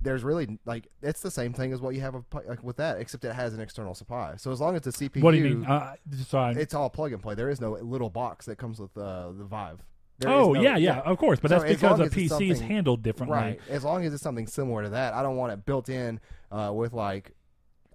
there's really like it's the same thing as what you have with, like with that, except it has an external supply. So as long as the CPU, what do you mean uh, just so I- it's all plug and play. There is no little box that comes with uh, the Vive. There oh no- yeah, yeah of course but So that's because a pc is handled differently right. As long as it's something similar to that, I don't want it built in uh, with like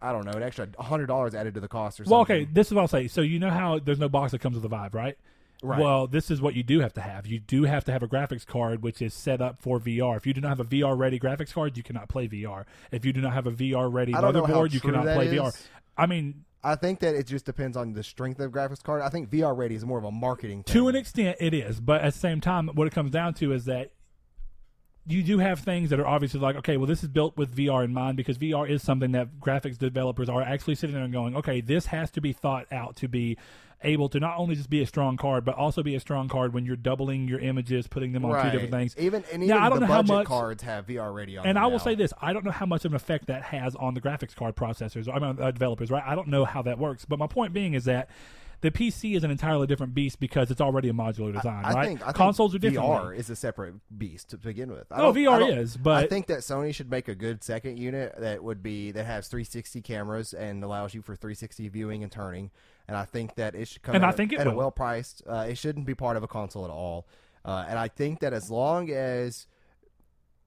I don't know an extra hundred dollars added to the cost or something. well okay this is what i'll say so you know how there's no box that comes with the vive right Right. Well, this is what you do have to have. You do have to have a graphics card which is set up for VR. If you do not have a VR ready graphics card, you cannot play VR. If you do not have a VR ready I don't know how motherboard, you cannot play is. VR. I mean, I think that it just depends on the strength of the graphics card. I think VR ready is more of a marketing thing. to an extent it is, but at the same time what it comes down to is that you do have things that are obviously like, okay, well, this is built with VR in mind because VR is something that graphics developers are actually sitting there and going, okay, this has to be thought out to be able to not only just be a strong card, but also be a strong card when you're doubling your images, putting them on right. two different things. Even and Now, even I don't the know how budget much- cards have VR ready on And I will now. say this: I don't know how much of an effect that has on the graphics card processors. I mean, uh, developers, right? I don't know how that works. But my point being is that the PC is an entirely different beast because it's already a modular design, I right? think I think Consoles are different. VR is a separate beast to begin with. I Oh, VR I is, but- I think that Sony should make a good second unit that would be that has 360 cameras and allows you for 360 viewing and turning. And I think that it should come And at, I think it at a well priced. Uh, it shouldn't be part of a console at all. Uh, and I think that as long as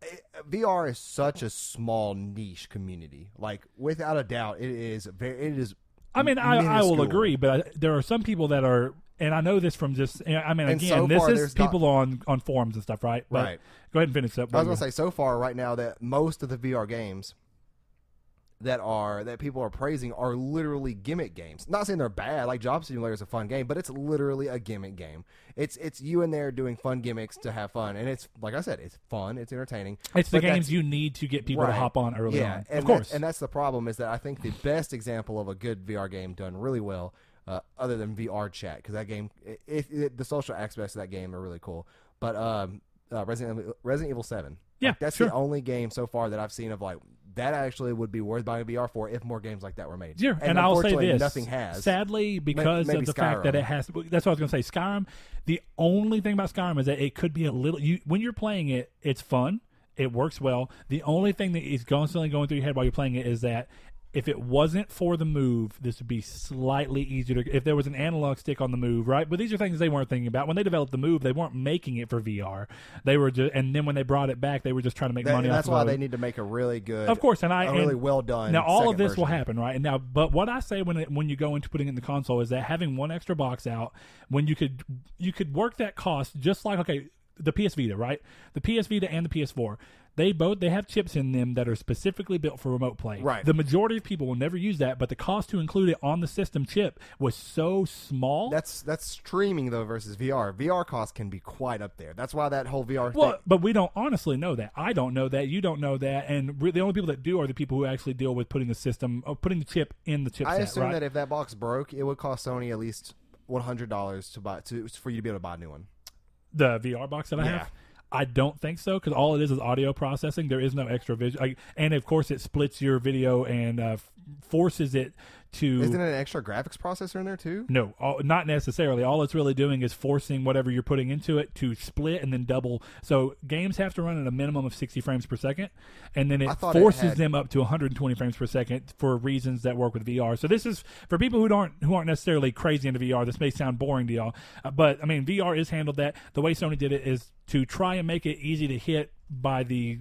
eh, VR is such a small niche community, like without a doubt, it is very. It is. I mean, I, I will agree, but I, there are some people that are, and I know this from just. I mean, And again, so this far, is there's people on on forums and stuff, right? But Right. Go ahead and finish up. I was gonna say so far right now that most of the VR games that are that people are praising are literally gimmick games. Not saying they're bad. Like Job Simulator is a fun game, but it's literally a gimmick game. It's it's you in there doing fun gimmicks to have fun, and it's like I said, it's fun, it's entertaining. it's the games you need to get people to hop on early yeah, on. and of course, and that's the problem is that I think the best example of a good VR game done really well, uh, other than VR Chat, because that game, it, it, it- the social aspects of that game are really cool. But um, uh, Resident Evil, Resident Evil Seven, Yeah, Like, that's sure. the only game so far that I've seen of like that actually would be worth buying VR for if more games like that were made. Yeah, and, I'll say this: nothing has. Sadly, because maybe of the fact that it has. That's what I was going to say. Skyrim. The only thing about Skyrim is that it could be a little. You when you're playing it, it's fun. It works well. The only thing that is constantly going through your head while you're playing it is that if it wasn't for the move, this would be slightly easier to. If there was an analog stick on the move, right? But these are things they weren't thinking about when they developed the move. They weren't making it for VR. They were just, and then when they brought it back, they were just trying to make That- money. that's why they need to make a really good, Of course, and I a and- really well done. now all of this will happen, right? And now, but what I say when it, when you go into putting it in the console is that having one extra box out, when you could you could work that cost just like okay, the PS Vita, right? The PS Vita and the PS4, they both they have chips in them that are specifically built for remote play. Right. The majority of people will never use that, but the cost to include it on the system chip was so small. That's that's streaming though versus VR. VR cost can be quite up there. That's why that whole VR Well, thing. but we don't honestly know that. I don't know that. You don't know that, and the only people that do are the people who actually deal with putting the system, uh, putting the chip in the chipset. I assume right? that if that box broke, it would cost Sony at least one hundred dollars to buy to for you to be able to buy a new one. the VR box that I Yeah. have? I don't think so because all it is is audio processing. There is no extra visual, and of course it splits your video and uh, forces it to. Isn't it an extra graphics processor in there too? no, all, not necessarily. All it's really doing is forcing whatever you're putting into it to split and then double. So games have to run at a minimum of 60 frames per second, and then it thought it forces had- them up to 120 frames per second for reasons that work with VR. So this is for people who aren't who aren't necessarily crazy into VR. This may sound boring to y'all, uh, but I mean VR is handled that the way Sony did it is to try and make it easy to hit by the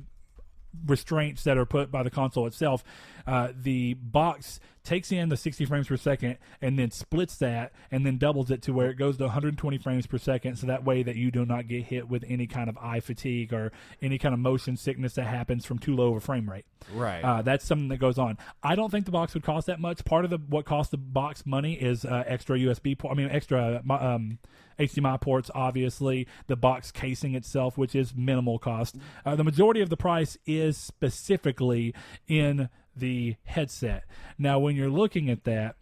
restraints that are put by the console itself. Uh, the box takes in the 60 frames per second and then splits that and then doubles it to where it goes to 120 frames per second so that way that you do not get hit with any kind of eye fatigue or any kind of motion sickness that happens from too low of a frame rate Right. uh, that's something that goes on. I don't think the box would cost that much. Part of the what costs the box money is uh, extra USB port. I mean, extra um, HDMI ports. Obviously, the box casing itself, which is minimal cost. Uh, the majority of the price is specifically in the headset. Now, when you're looking at that.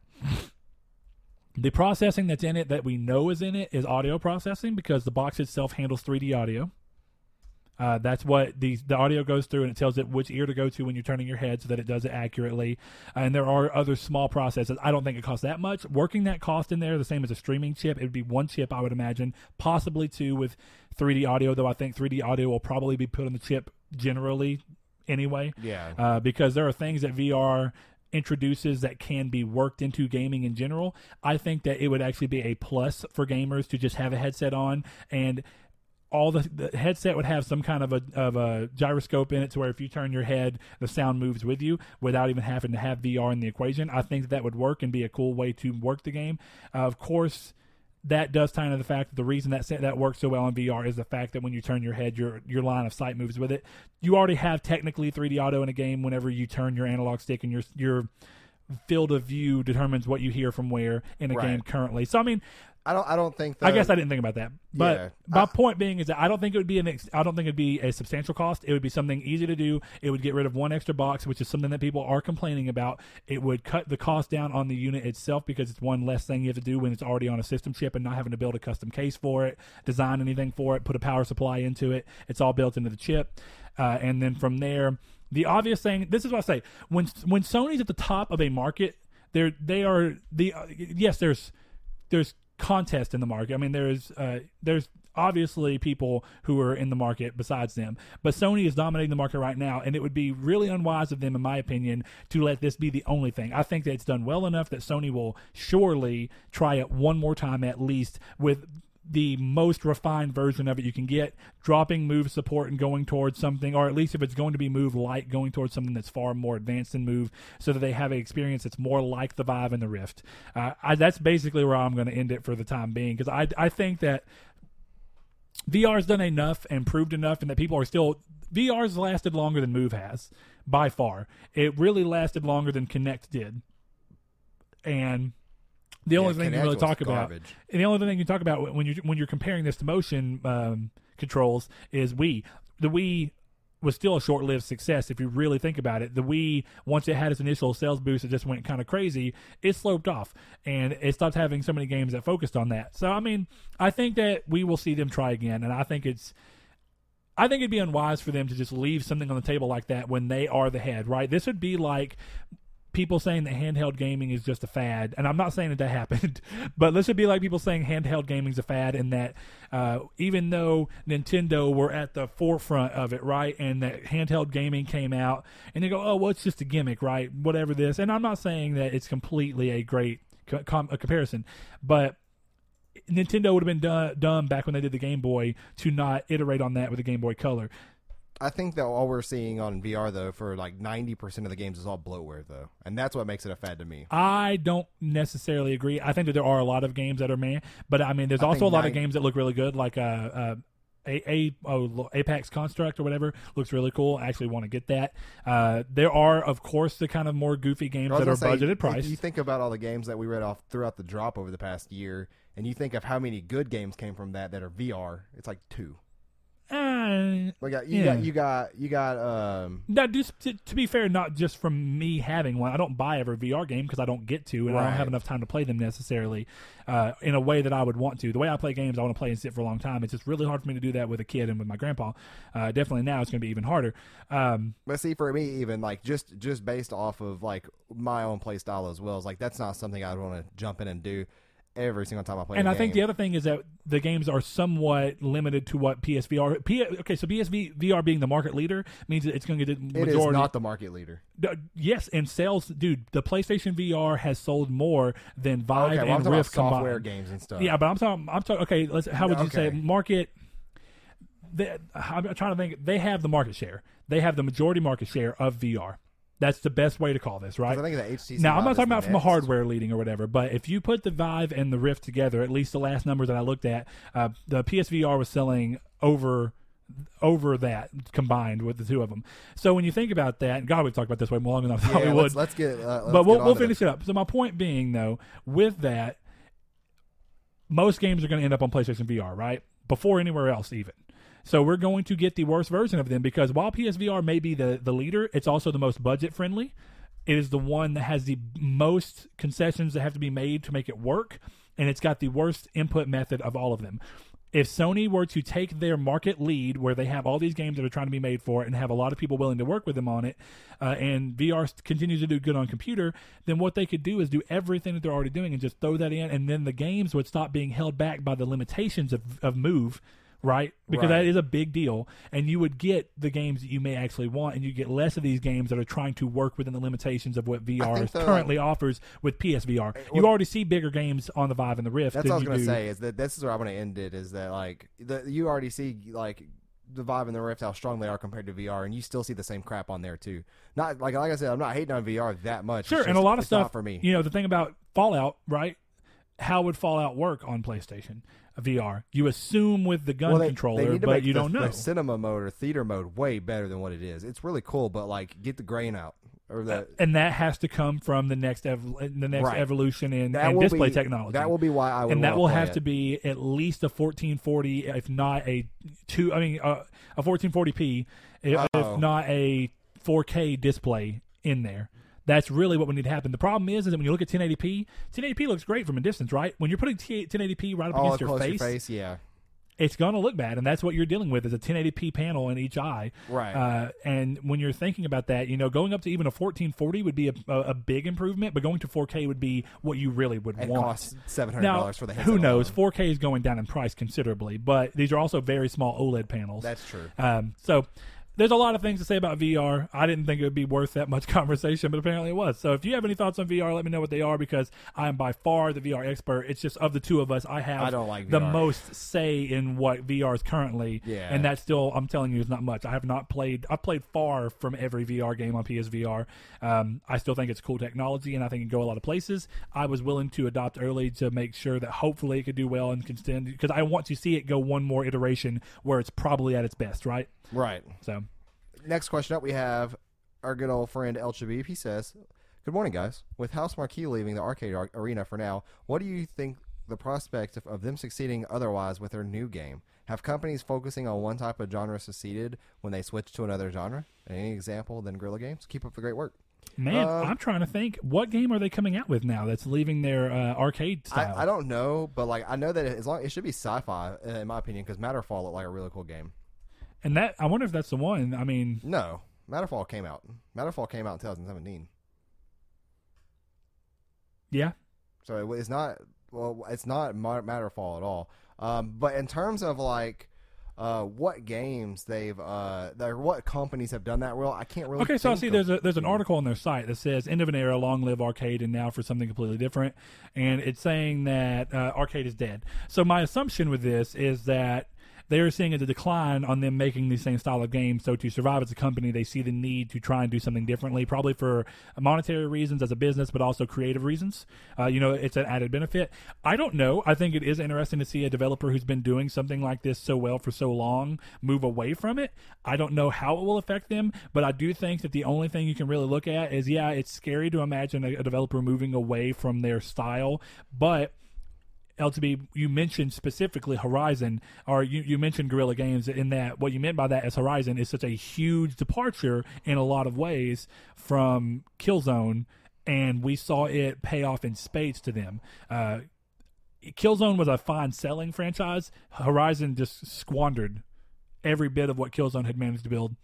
The processing that's in it that we know is in it is audio processing because the box itself handles 3D audio. Uh, that's what the the audio goes through, and it tells it which ear to go to when you're turning your head, so that it does it accurately. And there are other small processes. I don't think it costs that much. Working that cost in there, the same as a streaming chip, it would be one chip, I would imagine, possibly two with 3D audio. Though I think 3D audio will probably be put on the chip generally anyway yeah. uh, because there are things that VR introduces that can be worked into gaming in general. I think that it would actually be a plus for gamers to just have a headset on and all the, the headset would have some kind of a of a gyroscope in it to where if you turn your head, the sound moves with you without even having to have VR in the equation. I think that, that would work and be a cool way to work the game. Uh, of course, that does tie into the fact that the reason that that works so well in VR is the fact that when you turn your head, your your line of sight moves with it. You already have technically 3D audio in a game whenever you turn your analog stick and your your field of view determines what you hear from where in a Right. game currently. So I mean, I don't. I don't think. The, I guess I didn't think about that. But Yeah. my I- point being is that I don't think it would be an ex- I don't think it'd be a substantial cost. It would be something easy to do. It would get rid of one extra box, which is something that people are complaining about. It would cut the cost down on the unit itself because it's one less thing you have to do when it's already on a system chip and not having to build a custom case for it, design anything for it, put a power supply into it. It's all built into the chip. Uh, and then from there, the obvious thing. This is what I say when when Sony's at the top of a market, they're they are the uh, yes. There's there's contest in the market. I mean, there's uh, there's obviously people who are in the market besides them, but Sony is dominating the market right now, and it would be really unwise of them, in my opinion, to let this be the only thing. I think that it's done well enough that Sony will surely try it one more time at least with the most refined version of it you can get, dropping move support and going towards something, or at least if it's going to be move light, going towards something that's far more advanced than move, so that they have an experience that's more like the Vive and the Rift. Uh, I, that's basically where I'm going to end it for the time being, because I I think that VR's done enough and proved enough, and that people are still VR's lasted longer than Move has by far. It really lasted longer than Kinect did, and the only Yeah, thing you really talk about and the only thing you talk about when you when you're comparing this to motion um, controls is Wii. The Wii was still a short-lived success if you really think about it. The Wii, once it had its initial sales boost, it just went kind of crazy. It sloped off, and it stopped having so many games that focused on that. So, I mean, I think that we will see them try again, and I think it's I think it'd be unwise for them to just leave something on the table like that when they are the head, right? This would be like people saying that handheld gaming is just a fad, and I'm not saying that that happened, *laughs* but this would be like people saying handheld gaming is a fad, and that uh, even though Nintendo were at the forefront of it, right, and that handheld gaming came out, and they go, oh, well, it's just a gimmick, right? Whatever this, and I'm not saying that it's completely a great com- a comparison, but Nintendo would have been done, dumb back when they did the Game Boy to not iterate on that with the Game Boy Color. I think that all we're seeing on VR though, for like ninety percent of the games, is all bloatware though, and that's what makes it a fad to me. I don't necessarily agree. I think that there are a lot of games that are man, but I mean, there's I also a lot of games that look really good, like uh, uh, a, a oh, Apex Construct or whatever looks really cool. I actually want to get that. Uh, there are, of course, the kind of more goofy games that are say, budgeted price. You think about all the games that we read off throughout the drop over the past year, and you think of how many good games came from that that are VR. It's like two. Uh, We you Yeah. got you got you got um Now, just to, to be fair, not just from me having one. I don't buy every VR game because I don't get to, and I don't have enough time to play them necessarily uh, in a way that I would want to. The way I play games, I want to play and sit for a long time. It's just really hard for me to do that with a kid and with my grandpa. Uh, definitely now, it's going to be even harder. Um, But see, for me, even like just just based off of like my own play style as well, is like that's not something I'd want to jump in and do every single time I play. and I think the other thing is that the games are somewhat limited to what PSVR. P, okay, so PSV VR being the market leader means that it's going to get the it is majority. not the market leader. Yes, and sales, dude. The PlayStation VR has sold more than Vive Okay, well, and Rift software combined. games and stuff. Yeah, but I'm talking. I'm talking. Okay, let's. How would you say market? The, I'm trying to think. They have the market share. They have the majority market share of VR. That's the best way to call this, right? I think that HTC. Now, I'm not talking about from a hardware leading or whatever, but if you put the Vive and the Rift together, at least the last numbers that I looked at, uh, the PSVR was selling over over that combined with the two of them. So when you think about that, and God, we've talked about this way more I thought Yeah, we would let's, let's get. Uh, let's but we'll, we'll finish it up. So my point being, though, with that, most games are going to end up on PlayStation VR, right? Before anywhere else, even. So we're going to get the worst version of them because while PSVR may be the the leader, it's also the most budget friendly. It is the one that has the most concessions that have to be made to make it work, and it's got the worst input method of all of them. If Sony were to take their market lead, where they have all these games that are trying to be made for it and have a lot of people willing to work with them on it, uh, and VR continues to do good on computer, then what they could do is do everything that they're already doing and just throw that in, and then the games would stop being held back by the limitations of, of Move, right? Because Right. that is a big deal, and you would get the games that you may actually want, and you get less of these games that are trying to work within the limitations of what VR is currently offers with PSVR. you already see bigger games on the Vive and the Rift. That's what I was gonna say. Is that this is where I want to end it? Is that like the, you already see like the Vive and the Rift how strong they are compared to VR, and you still see the same crap on there too. Not like like I said, I'm not hating on VR that much. Sure, It's and a lot of stuff for me. You know, the thing about Fallout, right? How would Fallout work on PlayStation VR? You assume with the gun Well, they- they controller, to but you the, don't know. the cinema mode or theater mode way better than what it is. It's really cool, but like get the grain out or the and that has to come from the next ev- the next Right. evolution in, in display be, technology. That will be why I would. and that will have it. to be at least a 1440, if not a two. I mean, uh, a 1440p, if, Oh. if not a 4K display in there. That's really what would need to happen. The problem is, is that when you look at 1080p, 1080p looks great from a distance, right? When you're putting T- 1080p right up all against your face, your face. Yeah, it's going to look bad, and that's what you're dealing with is a 1080p panel in each eye. Right. Uh, and when you're thinking about that, you know, going up to even a 1440 would be a, a, a big improvement, but going to 4K would be what you really would it want. costs seven hundred dollars for the who knows? alone. 4K is going down in price considerably, but these are also very small OLED panels. That's true. Um, so there's a lot of things to say about VR. I didn't think it would be worth that much *laughs* conversation, but apparently it was. So if you have any thoughts on VR, let me know what they are because I am by far the VR expert. It's just of the two of us, I have I don't like the VR. most say in what VR is currently. Yeah. And that still, I'm telling you, is not much. I have not played, I've played far from every VR game on PSVR. Um, I still think it's cool technology and I think it can go a lot of places. I was willing to adopt early to make sure that hopefully it could do well and contend because I want to see it go one more iteration where it's probably at its best, right? Right. So. Next question up, we have our good old friend El Chabib. He says, "Good morning, guys. With House Marquee leaving the arcade ar- arena for now, what do you think the prospect of, of them succeeding otherwise with their new game? Have companies focusing on one type of genre succeeded when they switch to another genre? Any example than Guerrilla Games? Keep up the great work. Man, Um, I'm trying to think. What game are they coming out with now that's leaving their uh, arcade style? I, I don't know, but like I know that as long it should be sci-fi in my opinion because Matterfall looked like a really cool game. And that I wonder if that's the one. I mean, No, Matterfall came out. Matterfall came out in 2017. yeah, So it, it's not well, it's not Matterfall at all. Um, but in terms of like uh, what games they've uh, what companies have done that well, I can't really. Okay, so I see there's a there's an article on their site that says "End of an era, long live arcade, and now for something completely different," and it's saying that uh, arcade is dead. So my assumption with this is that they are seeing a decline on them making the same style of games. So to survive as a company, they see the need to try and do something differently, probably for monetary reasons as a business, but also creative reasons. Uh, you know, it's an added benefit. I don't know. I think it is interesting to see a developer who's been doing something like this so well for so long move away from it. I don't know how it will affect them, but I do think that the only thing you can really look at is yeah, it's scary to imagine a, a developer moving away from their style, but LTB, you mentioned specifically Horizon, or you, you mentioned Guerrilla Games, in that what you meant by that is Horizon is such a huge departure in a lot of ways from Killzone, and we saw it pay off in spades to them. Uh, Killzone was a fine selling franchise. Horizon just squandered every bit of what Killzone had managed to build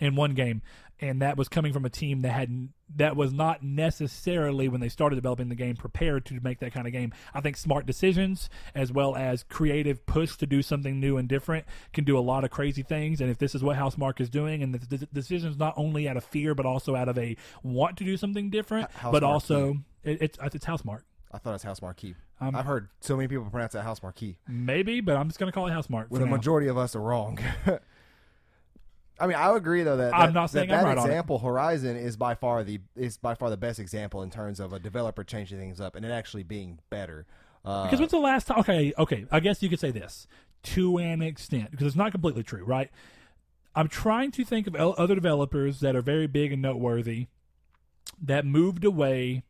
in one game, and that was coming from a team that had that was not necessarily when they started developing the game prepared to make that kind of game. I think smart decisions as well as creative push to do something new and different can do a lot of crazy things. And if this is what House Mark is doing, and the, the decisions not only out of fear but also out of a want to do something different, but also it, it's it's Housemark. I thought it's House Marquee. Um, I've heard so many people pronounce that House Marquee. Maybe, but I'm just going to call it House Mark. for the now. majority of us are wrong. *laughs* I mean, I would agree though that I'm that- not saying that, I'm that right example Horizon is by far the is by far the best example in terms of a developer changing things up and it actually being better. Uh, Because when's the last time? Okay, okay. I guess you could say this to an extent because it's not completely true, right? I'm trying to think of other developers that are very big and noteworthy that moved away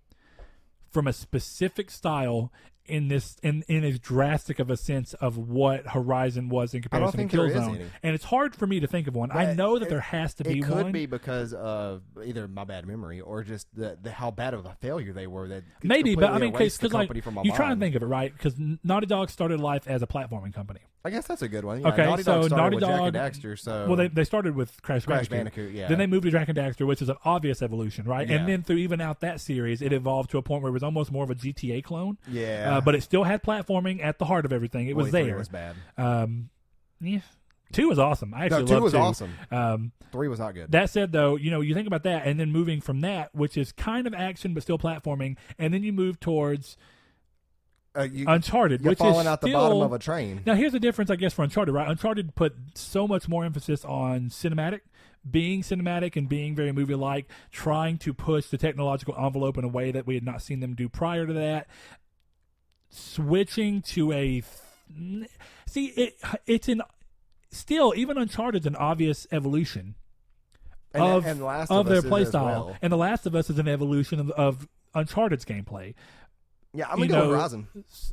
from a specific style in this in in as drastic of a sense of what Horizon was in comparison to Killzone. And it's hard for me to think of one. I know that it- there has to be it could one. be because of either my bad memory or just the, the how bad of a failure they were. That Maybe, but I mean, because like you try and mind. think of it, right? Because Naughty Dog started life as a platforming company. I guess that's a good one. Yeah, Okay, Naughty so Dog started Naughty with Jak and Dog- Daxter. So Well, they, they started with Crash, Crash Bandicoot. Bandicoot, yeah. Then they moved to Jak and Daxter, which is an obvious evolution, right? Yeah. And then through even out that series, it evolved to a point where it was almost more of a GTA clone. yeah, Uh, but it still had platforming at the heart of everything. It was Boy, three there. Was bad. Um, yeah. Two was awesome. I No, actually two loved was two. awesome. Um, Three was not good. that said, though, you know, you think about that, and then moving from that, which is kind of action but still platforming, and then you move towards Uh, you, Uncharted, you're which falling is out the still, bottom of a train. Now, here's the difference, I guess, for Uncharted, right? Uncharted put so much more emphasis on cinematic, being cinematic and being very movie like, trying to push the technological envelope in a way that we had not seen them do prior to that. Switching to a. See, it it's an. Still, even Uncharted's an obvious evolution And, of, and Last of of, their Us is play as style. well. And The Last of Us is an evolution of, of Uncharted's gameplay. Yeah, I'm gonna go know, Horizon.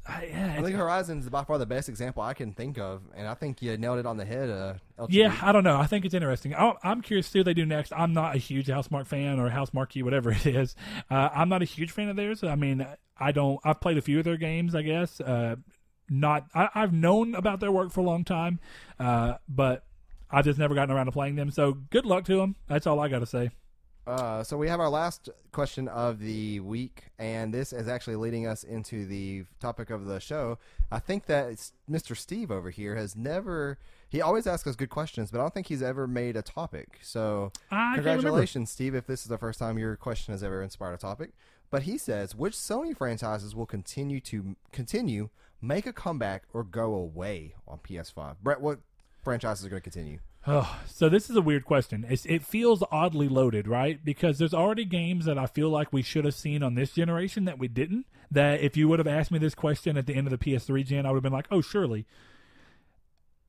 I, yeah, I think Horizon is by far the best example I can think of, and I think you nailed it on the head. Uh, Yeah, I don't know. I think it's interesting. I, I'm curious to see what they do next. I'm not a huge Housemark fan or House Marquee, whatever *laughs* it is. Uh, I'm not a huge fan of theirs. I mean, I don't. I've played a few of their games, I guess. Uh, not. I, I've known about their work for a long time, uh, but I've just never gotten around to playing them. So good luck to them. That's all I got to say. Uh, so we have our last question of the week, and this is actually leading us into the topic of the show. I think that it's Mr. Steve over here has never. He always asks us good questions, but I don't think he's ever made a topic. So I congratulations, Steve, if this is the first time your question has ever inspired a topic. But he says, which Sony franchises will continue to continue, make a comeback, or go away on PS5? Brett, what franchises are going to continue? Oh, so this is a weird question. It's, it feels oddly loaded, right? Because there's already games that I feel like we should have seen on this generation that we didn't. That if you would have asked me this question at the end of the PS3 gen, I would have been like, "Oh, surely."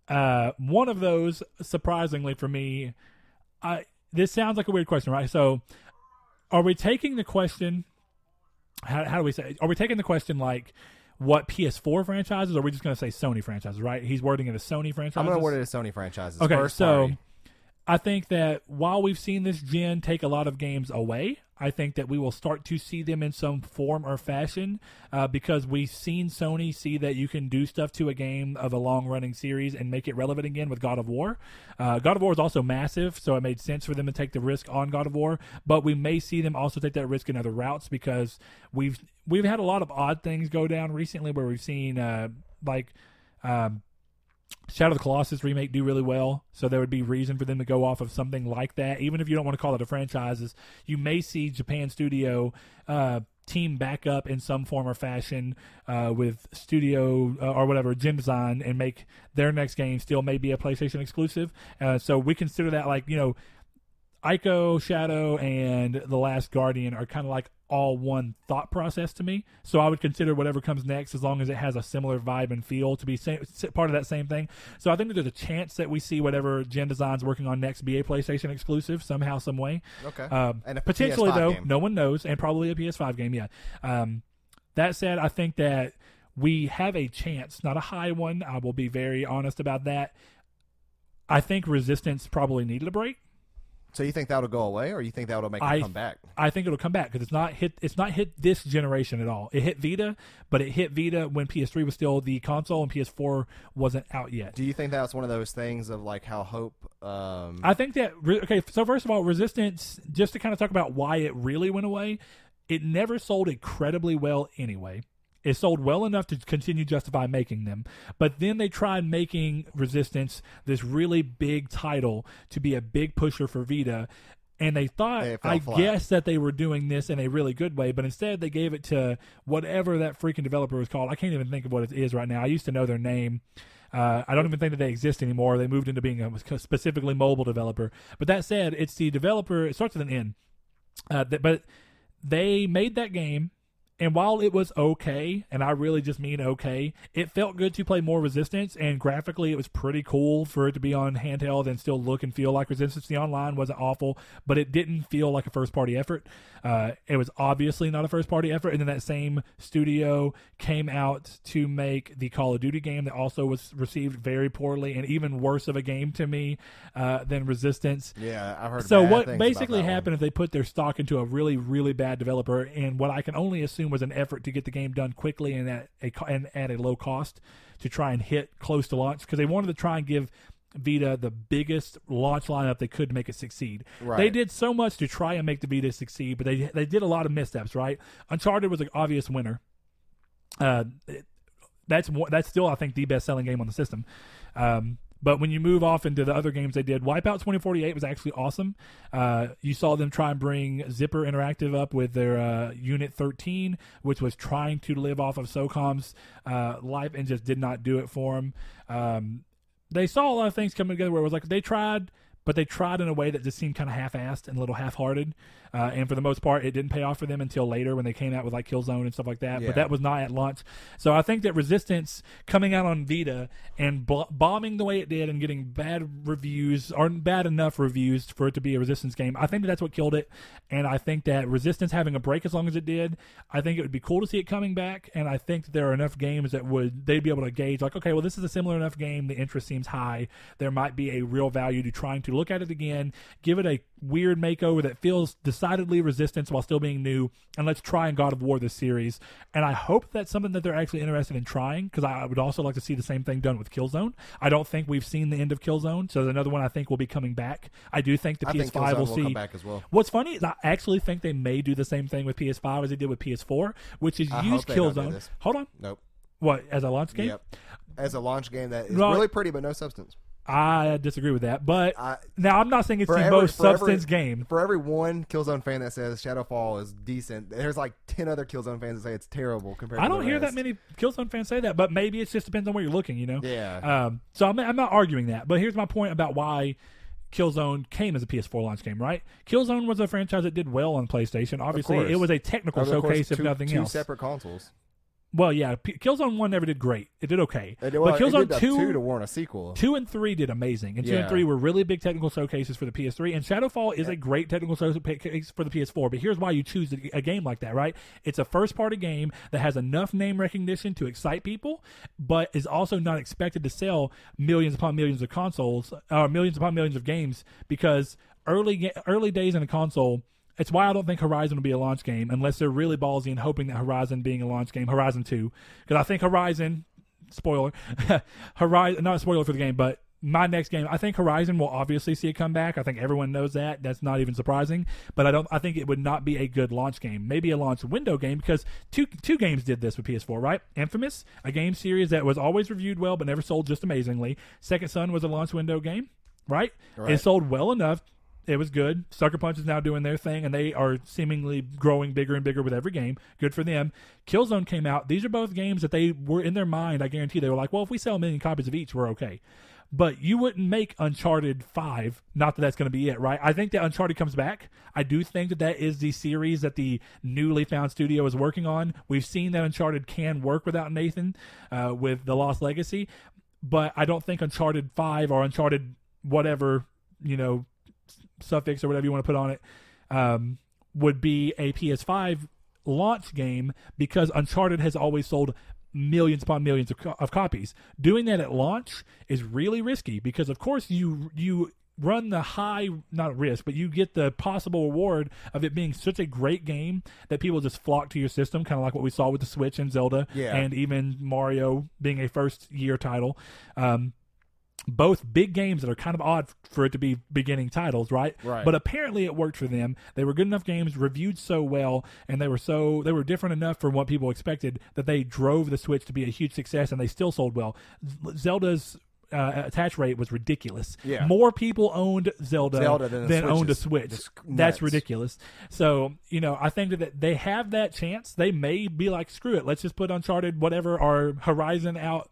Uh, one of those, surprisingly for me, I this sounds like a weird question, right? So, are we taking the question? How, how do we say? Are we taking the question like? What PS4 franchises? Or are we just going to say Sony franchises? Right? He's wording it as Sony franchises. I'm going to word it as Sony franchises. Okay, First so party. I think that while we've seen this gen take a lot of games away, I think that we will start to see them in some form or fashion uh, because we've seen Sony see that you can do stuff to a game of a long running series and make it relevant again with God of War. Uh, God of War is also massive, so it made sense for them to take the risk on God of War, but we may see them also take that risk in other routes because we've we've had a lot of odd things go down recently where we've seen uh, like. Um, Shadow of the Colossus remake do really well, so there would be reason for them to go off of something like that. Even if you don't want to call it a franchise, you may see Japan Studio uh, team back up in some form or fashion uh, with Studio uh, or whatever Design and make their next game still maybe a PlayStation exclusive. Uh, so we consider that like you know Ico, Shadow, and The Last Guardian are kind of like all one thought process to me. So I would consider whatever comes next, as long as it has a similar vibe and feel, to be same, part of that same thing. So I think that there's a chance that we see whatever Gen Design's working on next be a PlayStation exclusive somehow, some way. Okay. Um, And a potentially PS5 though, game. no one knows, and probably a PS5 game. Yeah. Um, that said, I think that we have a chance, not a high one. I will be very honest about that. I think Resistance probably needed a break. So you think that'll go away, or you think that'll make I- it come back? I think it'll come back because it's not hit. It's not hit this generation at all. It hit Vita, but it hit Vita when PS3 was still the console and PS4 wasn't out yet. Do you think that's one of those things of like how Hope? Um, I think that okay. So first of all, Resistance. Just to kind of talk about why it really went away, it never sold incredibly well anyway. It sold well enough to continue justify making them, but then they tried making Resistance this really big title to be a big pusher for Vita, and they thought, I flat. guess, that they were doing this in a really good way, but instead they gave it to whatever that freaking developer was called. I can't even think of what it is right now. I used to know their name. Uh, I don't even think that they exist anymore. They moved into being a specifically mobile developer. But that said, it's the developer. It starts with an N. Uh, but they made that game, and while it was okay, and I really just mean okay, it felt good to play more Resistance, and graphically it was pretty cool for it to be on handheld and still look and feel like Resistance. The online wasn't awful, but it didn't feel like a first party effort. Uh, it was obviously not a first party effort, and then that same studio came out to make the Call of Duty game that also was received very poorly and even worse of a game to me uh, than Resistance. yeah, I've heard. So what basically that one. happened is they put their stock into a really, really bad developer, and what I can only assume was an effort to get the game done quickly and at a and at a low cost to try and hit close to launch because they wanted to try and give Vita the biggest launch lineup they could to make it succeed. Right. They did so much to try and make the Vita succeed, but they they did a lot of missteps. Right, Uncharted was an obvious winner. Uh, it- that's that's still I think the best selling game on the system. Um, but when you move off into the other games they did, Wipeout 2048 was actually awesome. Uh, you saw them try and bring Zipper Interactive up with their uh, Unit 13, which was trying to live off of SOCOM's uh, life and just did not do it for them. Um, they saw a lot of things coming together where it was like they tried, but they tried in a way that just seemed kind of half-assed and a little half-hearted. Uh, and for the most part, it didn't pay off for them until later when they came out with like Killzone and stuff like that. Yeah. But that was not at launch. So I think that Resistance coming out on Vita and bl- bombing the way it did and getting bad reviews or bad enough reviews for it to be a Resistance game, I think that that's what killed it. And I think that Resistance having a break as long as it did, I think it would be cool to see it coming back. And I think that there are enough games that would they'd be able to gauge like, okay, well, this is a similar enough game. The interest seems high. There might be a real value to trying to look at it again, give it a weird makeover that feels decidedly Resistance while still being new, and let's try and God of War this series. And I hope that's something that they're actually interested in trying because I would also like to see the same thing done with Killzone. I don't think we've seen the end of Killzone, so there's another one I think will be coming back. I do think the I PS5 Killzone will will see come back as well. What's funny is I actually think they may do the same thing with PS5 as they did with PS4, which is I use hope they don't do Killzone. Hold on, Nope. what as a launch game? Yep. As a launch game that is No. really pretty but no substance. I disagree with that, but I, now I'm not saying it's the every- most for every- substance game. for every one Killzone fan that says Shadowfall is decent, there's like ten other Killzone fans that say it's terrible compared. To I don't hear that many Killzone fans say that, but maybe it just depends on where you're looking, you know. Yeah. Um, so I'm, I'm not arguing that, but here's my point about why Killzone came as a PS4 launch game. Right? Killzone was a franchise that did well on PlayStation. Obviously, it was a technical course, showcase, if two- nothing two else. separate consoles. Well, yeah, P- Killzone One never did great. It did okay, It, but well, it Killzone Two, two to warrant a sequel. two and three did amazing, and two and three were really big technical showcases for the PS3. And Shadowfall is a great technical showcase for the PS4. But here's why you choose a, a game like that, right? It's a first-party game that has enough name recognition to excite people, but is also not expected to sell millions upon millions of consoles, or millions upon millions of games, because early early days in a console. It's why I don't think Horizon will be a launch game unless they're really ballsy and hoping that Horizon being a launch game, Horizon 2. Because I think Horizon, spoiler, *laughs* Horizon, not a spoiler for the game, but my next game, I think Horizon will obviously see a comeback. I think everyone knows that. That's not even surprising. But I don't. I think it would not be a good launch game. Maybe a launch window game because two two games did this with PS4, right? Infamous, a game series that was always reviewed well but never sold just amazingly. Second Son was a launch window game, right? Right. It sold well enough. It was good. Sucker Punch is now doing their thing, and they are seemingly growing bigger and bigger with every game. Good for them. Killzone came out. These are both games that they were in their mind. I guarantee they were like, well, if we sell a million copies of each, we're okay. But you wouldn't make Uncharted 5. Not that that's going to be it, right? I think that Uncharted comes back. I do think that that is the series that the newly found studio is working on. We've seen that Uncharted can work without Nathan uh, with The Lost Legacy. But I don't think Uncharted 5 or Uncharted whatever, you know, suffix or whatever you want to put on it um, would be a PS5 launch game because Uncharted has always sold millions upon millions of, co- of copies. Doing that at launch is really risky because, of course, you you run the high not risk, but you get the possible reward of it being such a great game that people just flock to your system, kind of like what we saw with the Switch and Zelda, Yeah. and even Mario being a first year title. Um, both big games that are kind of odd for it to be beginning titles, right? Right. But apparently it worked for them. They were good enough games, reviewed so well, and they were so they were different enough from what people expected that they drove the Switch to be a huge success, and they still sold well. Zelda's uh, attach rate was ridiculous. Yeah. More people owned Zelda, Zelda than Switch owned a Switch. That's ridiculous. So you know, I think that they have that chance. They may be like, screw it, let's just put Uncharted, whatever, or Horizon out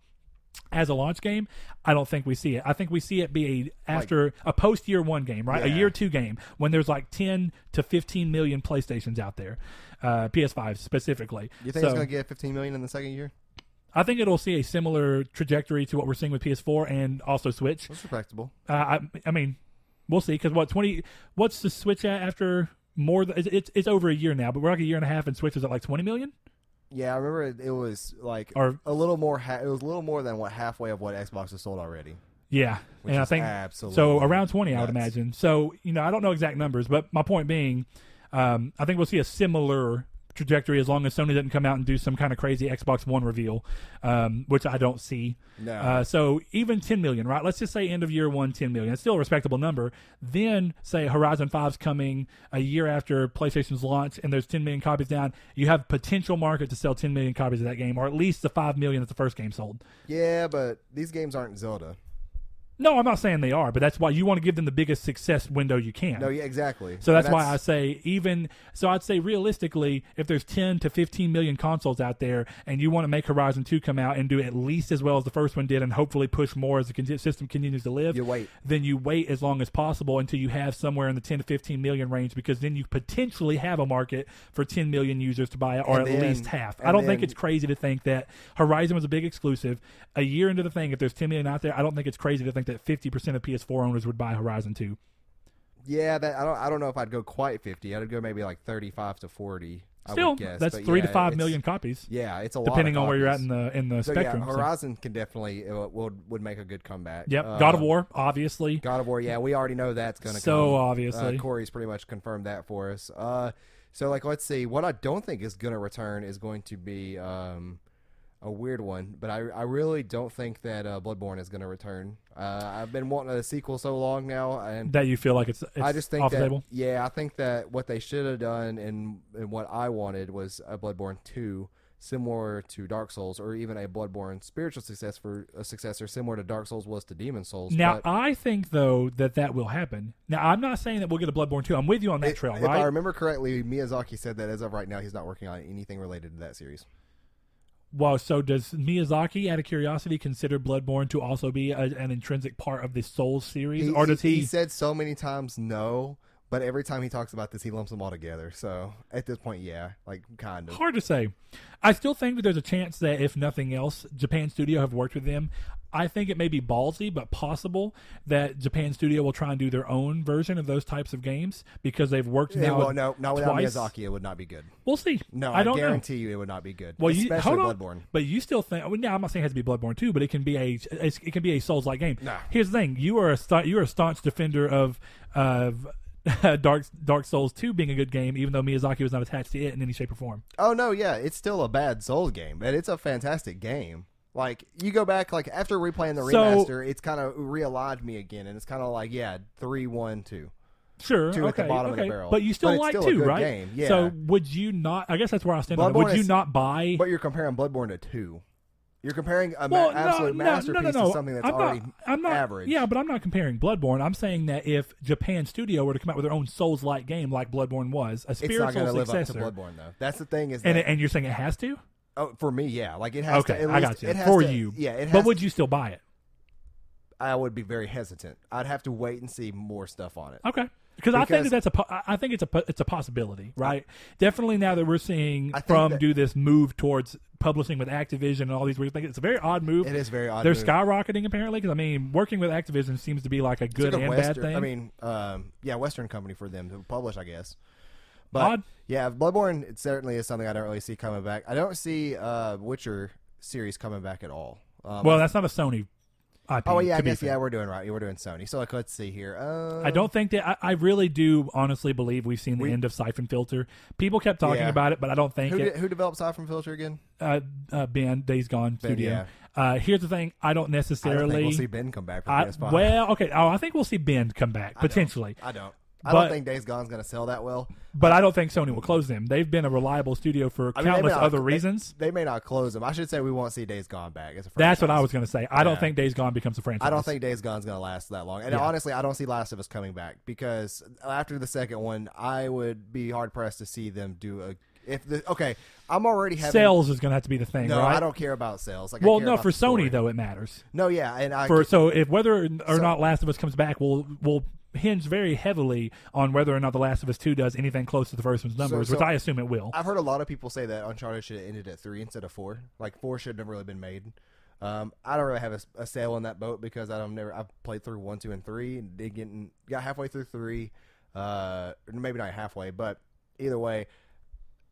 as a launch game, I don't think we see it. I think we see it be a after a post year one game, right? A year two game when there's like ten to fifteen million PlayStations out there, uh, PS5 specifically. You think So, it's going to get 15 million in the second year? I think it'll see a similar trajectory to what we're seeing with PS4 and also Switch. That's respectable. Uh, I, I mean, we'll see because what twenty? What's the Switch at after more? It's, it's it's over a year now, but we're like a year and a half, and Switch is at like twenty million. Yeah, I remember it, it was like Or- a little more. Ha- it was a little more than what halfway of what Xbox has sold already. Yeah, Which and I think absolutely so around twenty, I would imagine. So you know, I don't know exact numbers, but my point being, um, I think we'll see a similar trajectory as long as Sony doesn't come out and do some kind of crazy Xbox One reveal, um, which I don't see. No. Uh, so even 10 million, right? Let's just say end of year one, 10 million. It's still a respectable number. Then say Horizon 5's coming a year after PlayStation's launch and there's 10 million copies down. You have potential market to sell 10 million copies of that game, or at least the 5 million that the first game sold. yeah, but these games aren't Zelda. No, I'm not saying they are, but that's why you want to give them the biggest success window you can. No, yeah, exactly. So that's, And why I say even so I'd say realistically if there's 10 to 15 million consoles out there and you want to make Horizon 2 come out and do at least as well as the first one did and hopefully push more as the system continues to live You wait. then you wait as long as possible until you have somewhere in the 10 to 15 million range because then you potentially have a market for 10 million users to buy it or And at then- least half. I don't think it's crazy to think that Horizon was a big exclusive. A year into the thing if there's 10 million out there, I don't think it's crazy to think that 50% of PS4 owners would buy Horizon 2. Yeah, that I don't. I don't know if I'd go quite 50. I'd go maybe like 35 to 4 I Still, would guess. that's three yeah, to five million copies. Yeah, it's a lot. depending on where you're at in the in the So spectrum. yeah, So- Horizon can definitely uh, would would make a good comeback. Yep, Uh, God of War, obviously. God of War. Yeah, we already know that's going to come. So come. obviously. Uh, Cory's pretty much confirmed that for us. Uh, so like, let's see. What I don't think is going to return is going to be um, a weird one, but I I really don't think that uh, Bloodborne is going to return. Uh, I've been wanting a sequel so long now, and that you feel like it's, it's I just think off that the table. yeah, I think that what they should have done and and what I wanted was a Bloodborne two. Similar to Dark Souls, or even a Bloodborne spiritual success for a successor, similar to Dark Souls was to Demon Souls. Now I think though that that will happen. Now I'm not saying that we'll get a Bloodborne 2. I'm with you on that If- trail, if right? I remember correctly, Miyazaki said that as of right now, he's not working on anything related to that series. Well, so does Miyazaki, out of curiosity, consider Bloodborne to also be a, an intrinsic part of the Souls series, or does he, he? said so many times no, But every time he talks about this, he lumps them all together. So at this point, yeah, like kind of. Hard to say. I still think that there's a chance that if nothing else, Japan Studio have worked with them. I think it may be ballsy, but possible that Japan Studio will try and do their own version of those types of games because they've worked now. well, no, not without twice. Miyazaki, it would not be good. We'll see. No, I I, don't know. guarantee you, it would not be good. Well, you especially hold on, Bloodborne. but you still think? Well, I'm not saying it has to be Bloodborne too, but it can be a it can be a Souls like game. Nah. Here's the thing: you are a sta- you are a staunch defender of of *laughs* Dark Dark Souls two being a good game, even though Miyazaki was not attached to it in any shape or form. Oh no, yeah, it's still a bad Souls game, but it's a fantastic game. Like you go back, like after replaying the So- remaster, it's kind of realigned me again, and it's kind of like yeah, three, one, two. Sure, Two at the bottom of the barrel. but you still But like still two, right? game, yeah. So would you not? I guess that's where I stand on it. Would you is- not buy? But you're comparing Bloodborne to two. You're comparing a well, ma- absolute no, masterpiece no, no, no. to something that's I'm already not, I'm not, average. Yeah, but I'm not comparing Bloodborne. I'm saying that if Japan Studio were to come out with their own Souls-like game, like Bloodborne was, a spiritual it's not to live up to successor, Bloodborne though. That's the thing is and that and you're saying it has to? Oh, for me, yeah, like it has Okay, to. At I got you. It has For to- you, yeah. It has But would you still buy it? I would be very hesitant. I'd have to wait and see more stuff on it. Okay. Because I think that that's a I think it's a it's a possibility, right? Definitely now that we're seeing from that- do this move towards publishing with Activision and all these weird things. It's a very odd move. It is very odd. They're move. skyrocketing apparently because I mean, working with Activision seems to be like a good like a and Western, bad thing. I mean, um, yeah, Western company for them to publish, I guess. But Odd. yeah, Bloodborne it certainly is something I don't really see coming back. I don't see uh, Witcher series coming back at all. Um, well, that's not a Sony IP. oh yeah, I guess fair. yeah, we're doing right. We're doing Sony. So like, let's see here. Uh, I don't think that I, I really do honestly believe we've seen the We- end of Siphon Filter. People kept talking Yeah. about it, but I don't think Who, it. did, who developed Siphon Filter again? uh, uh, Ben Days Gone Ben, Studio. yeah. Uh, here's the thing: I don't I don't necessarily. think we'll see Ben come back for I, well, okay. Oh, I think we'll see Ben come back potentially, I don't. I But- don't think Days Gone's going to sell that well. but I don't think Sony will close them. They've been a reliable studio for I mean, countless not- other they- reasons. They may not close them. I should say we won't see Days Gone back as a franchise. That's what I was going to say. I don't think Days Gone becomes a franchise. I don't think Days Gone's going to last that long. And Yeah. honestly, I don't see Last of Us coming back because after the second one, I would be hard pressed to see them do a. If the okay, I'm already having sales is going to have to be the thing, No, right? I don't care about sales. Like, I well, no, for the story. Sony though it matters. No, yeah, and I For so if whether or So- not Last of Us comes back will will hinge very heavily on whether or not The Last of Us Two does anything close to the first one's numbers, so- which I assume it will. I've heard a lot of people say that Uncharted should have ended at three instead of four. Like four should have really been made. Um, I don't really have a, a sail on that boat because I don't never I've played through one, two, and three, and did get got halfway through three, uh, maybe not halfway, but either way,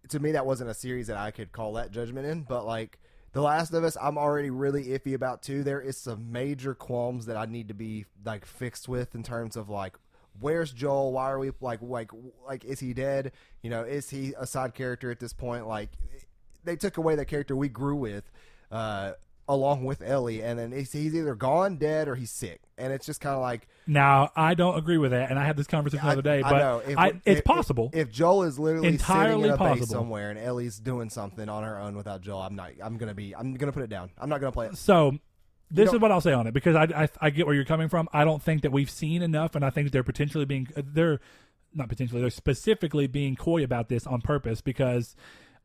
to me that wasn't a series that I could call that judgment in. But like The Last of Us, I'm already really iffy about too. There is some major qualms that I need to be like fixed with in terms of like where's Joel? Why are we like like like is he dead? You know, is he a side character at this point? Like they took away the character we grew with. Uh, along with Ellie, and then he's, he's either gone, dead, or he's sick, and it's just kind of like Now, I don't agree with that, and I had this conversation the other day, I but know. If- I, if- it's if- possible. If, Joel is literally Entirely sitting in a base somewhere and Ellie's doing something on her own without Joel, I'm not. I'm gonna be. I'm gonna put it down. I'm not gonna play it. So this is what I'll say on it because I, I I get where you're coming from. I don't think that we've seen enough, and I think they're potentially being uh, they're not potentially they're specifically being coy about this on purpose because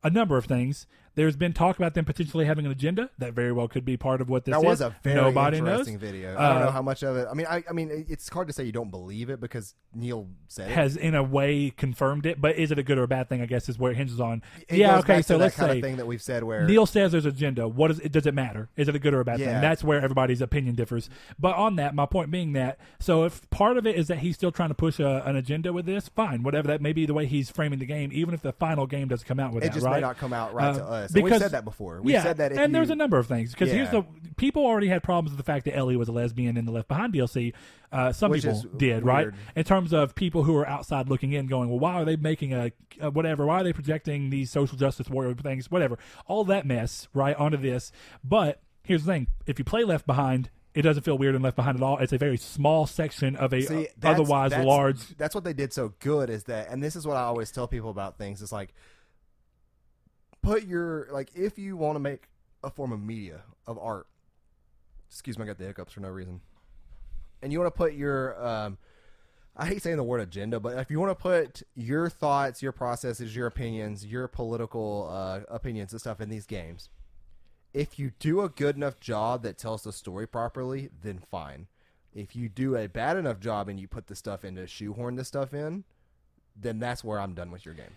a number of things. There's been talk about them potentially having an agenda that very well could be part of what this That is. was a very Nobody knows. interesting video. I don't Uh, know how much of it. I mean, I, I mean, it's hard to say you don't believe it because Neil said it. Has in a way confirmed it, but is it a good or a bad thing? I guess is where it hinges on. It yeah, okay. So let's kind say of thing that we've said where Neil says there's agenda. What is it? Does it matter? Is it a good or a bad thing? That's where everybody's opinion differs. But on that, my point being that so if part of it is that he's still trying to push a, an agenda with this, fine, whatever that may be the way he's framing the game. Even if the final game doesn't come out with it that, just right? may not come out right to Uh, us. And we've said that before. We yeah, said that. If and you, there's a number of things because here's the people already had problems with the fact that Ellie was a lesbian in the Left Behind DLC. Uh, some Which people did, right? In terms of people who are outside looking in, going, "Well, why are they making a, a whatever? Why are they projecting these social justice warrior things? Whatever, all that mess, right, onto this." But here's the thing: if you play Left Behind. It doesn't feel weird and Left Behind at all. It's a very small section of a See, uh, that's- otherwise that's- large. That's what they did so good is that, and this is what I always tell people about things. It's like put your like if you want to make a form of media of art. Excuse me, I got the hiccups for no reason. And you want to put your um, I hate saying the word agenda, but if you want to put your thoughts, your processes, your opinions, your political uh, opinions and stuff in these games, if you do a good enough job that tells the story properly, then fine. If you do a bad enough job and you put the stuff in to shoehorn the stuff in, then that's where I'm done with your game.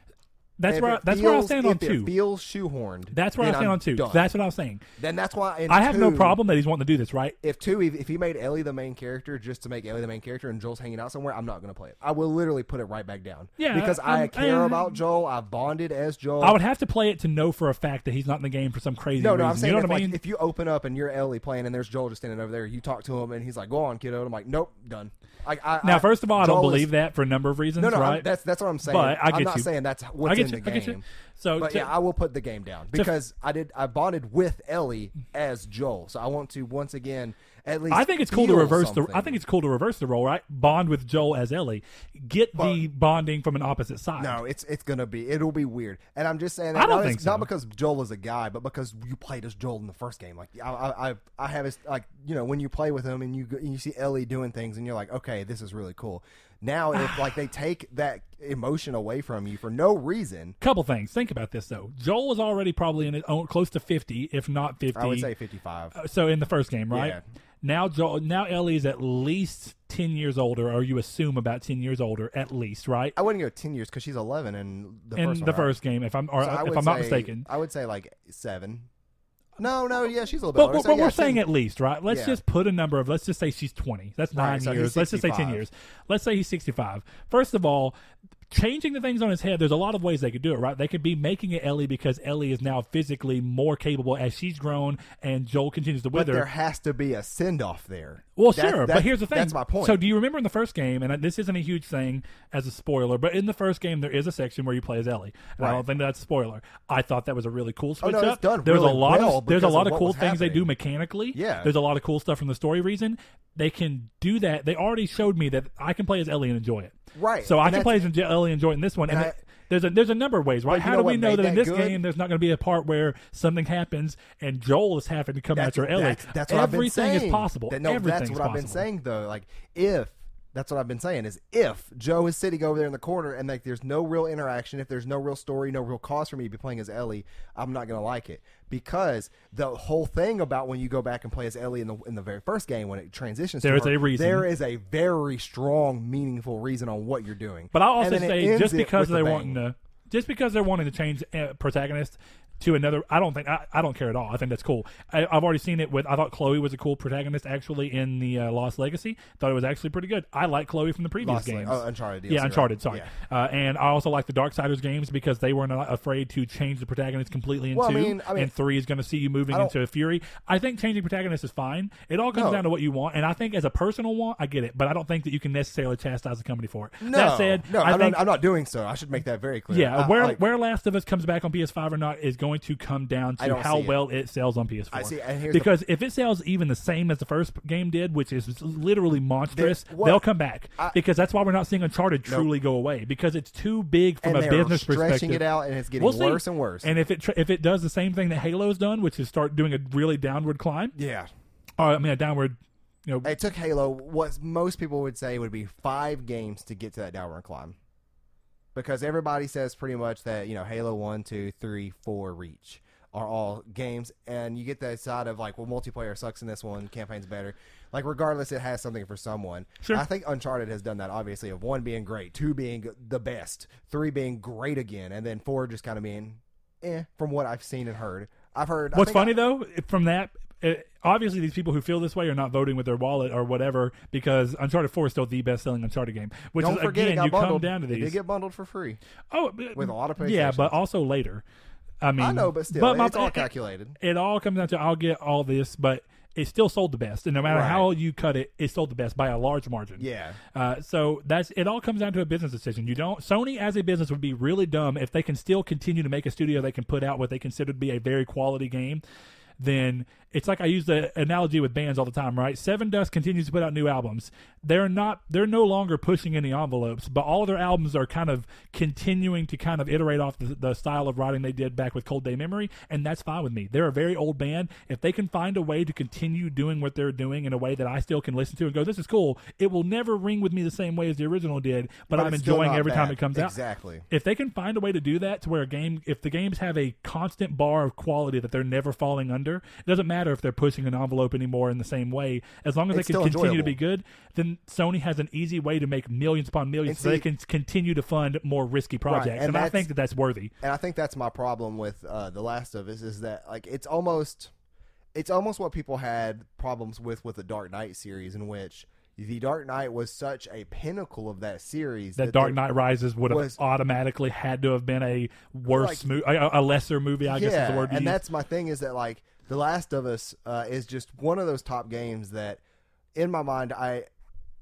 That's If where I, that's where I feels- stand on two. Feels shoehorned. That's where I stand I'm on two. done. That's what I was saying. then that's why I have no problem that he's wanting to do this, right? If two, if, if he made Ellie the main character just to make Ellie the main character and Joel's hanging out somewhere, I'm not going to play it. I will literally put it right back down. Yeah, because I um, care about Joel. I've bonded as Joel. I would have to play it to know for a fact that he's not in the game for some crazy no, reason. no, I'm saying you know if, what I like, if you open up and you're Ellie playing and there's Joel just standing over there, you talk to him and he's like, "Go on, kiddo." And I'm like, "Nope, done." I, now, first of all, I don't Joel is- believe that for a number of reasons, No, no, I'm- right? that's that's what I'm saying. But I am not you. saying that's what's get in you. the get game. So, But to- yeah, I will put the game down because I did. I bonded with Ellie as Joel, so I want to once again at least. I think it's cool to reverse the. I think it's cool to reverse the role, right? Bond with Joel as Ellie, get the bonding from an opposite side. No, it's it's gonna be it'll be weird, and I'm just saying that I don't not, think it's not because Joel is a guy, but because you played as Joel in the first game. Like I I I, I have this like you know when you play with him and you go- you see Ellie doing things and you're like okay this is really cool. Now if like they take that emotion away from you for no reason, Couple things. Think about this though. Joel is already probably in it oh, close to fifty, if not fifty. I would say 55. Uh, so in the first game, right? Yeah. Now Joel, now Ellie's at least ten years older, or you assume about ten years older, at least, right? I wouldn't go 10 years because she's 11 in the in first the one, right? first game, if I'm or So I if would I'm not say- mistaken. I would say like seven. No, no, yeah, she's a little bit. But, older. but, So, but yeah, we're saying at least, right? Let's Yeah. just put a number of. Let's just say she's twenty. That's nine Right, so years. Let's just say ten years. Let's say he's sixty-five. First of all, changing the things on his head. There's a lot of ways they could do it, right? They could be making it Ellie because Ellie is now physically more capable as she's grown, and Joel continues to But wither. there has to be a send off there. Well, That's- sure, but here's the thing. That's my point. So, do you remember in the first game? And this isn't a huge thing as a spoiler, but in the first game, there is a section where you play as Ellie. And I don't think that's a spoiler. I thought that was a really cool switch Oh, no, it's up. done there's really a lot well of there's a lot of of cool things they do mechanically. Yeah. there's a lot of cool stuff from the story reason. They can do that. They already showed me that I can play as Ellie and enjoy it. Right. So I can play as Ellie and it in this one. And, And I- there's a there's a number of ways, right? How do we know made that in this good? game there's not going to be a part where something happens and Joel is having to come That's, after Ellie? that's, that's what I've been Everything saying. is possible. That- no, Everything's that's what I've been saying though. Like if that's what I've been saying is if Joe is sitting over there in the corner and like there's no real interaction, if there's no real story, no real cause for me to be playing as Ellie, I'm not gonna like it because the whole thing about when you go back and play as Ellie in the in the very first game when it transitions, There to a reason. There is a very strong, meaningful reason on what you're doing. But I'll also say just because with the they're wanting to just because they're wanting to change uh, protagonist to another I don't think I, I don't care at all. I think that's cool. I, I've already seen it with I thought Chloe was a cool protagonist actually in the uh, Lost Legacy. Thought it was actually pretty good. I like Chloe from the previous Lost games. oh, Uncharted DLC, yeah, right. Uncharted. Sorry, Yeah. uh, and I also like the Darksiders games because they were not afraid to change the protagonist completely in Well, I two. mean- I mean- and three is going to see you moving I into Fury. I think changing protagonist is fine. It all comes No. down to what you want, and I think as a personal want, I get it, but I don't think that you can necessarily chastise the company for it. No, that said, no, I I'm, think not, I'm not doing so. I should make that very clear. yeah, I- where like- where Last of Us comes back on PS5 or not is going to come down to how see it. well it sells on PS4. I see, and here's the- because if it sells even the same as the first game did, which is literally monstrous, what- they'll come back. I- because that's why we're not seeing Uncharted truly go away because it's too big from and a business stretching perspective. it out, and it's getting We'll see. worse and worse. And if it tr- if it does the same thing that Halo's done, which is start doing a really downward climb, yeah, or I mean a downward, you know, it took Halo what most people would say would be five games to get to that downward climb, because everybody says pretty much that you know Halo one, two, three, four, Reach are all games, and you get that side of like, well, multiplayer sucks in this one, campaign's better. Like, regardless, it has something for someone. Sure. I think Uncharted has done that, obviously, of one being great, two being the best, three being great again, and then four just kind of being, eh, from what I've seen and heard. I've heard. What's funny I- though, from that, uh obviously these people who feel this way are not voting with their wallet or whatever because Uncharted Four is still the best-selling Uncharted game. Which Don't is forget, again, it got you bundled. come down to It these. did get bundled for free. oh, with a lot of yeah, but also later. I mean, I know, but still, my- it's all it- calculated. It all comes down to I'll get all this, but it still sold the best, and no matter Right. how you cut it, it sold the best by a large margin. Yeah. Uh, so that's it. All comes down to a business decision. You don't. Sony as a business would be really dumb if they can still continue to make a studio they can put out what they consider to be a very quality game. Then it's like I use the analogy with bands all the time, right? Sevendust continues to put out new albums. They're not. They're no longer pushing any envelopes, but all of their albums are kind of continuing to kind of iterate off the, the style of writing they did back with Cold Day Memory, and that's fine with me. They're a very old band. If they can find a way to continue doing what they're doing in a way that I still can listen to and go, "This is cool," it will never ring with me the same way as the original did. But, I'm enjoying every time it comes out. Exactly. If they can find a way to do that to where a game, if the games have a constant bar of quality that they're never falling under. It doesn't matter if they're pushing an envelope anymore in the same way. As long as It's they can continue to be good, then Sony has an easy way to make millions upon millions, And so they can continue to fund more risky projects. and and I think that that's worthy. and I think that's my problem with uh, the Last of Us is that like it's almost it's almost what people had problems with with the Dark Knight series, in which the Dark Knight was such a pinnacle of that series That Dark Knight Rises would have was- automatically had to have been a worse Like- movie, a, a lesser movie. I guess is the word. and use. that's my thing is that like The Last of Us uh, is just one of those top games that, in my mind, I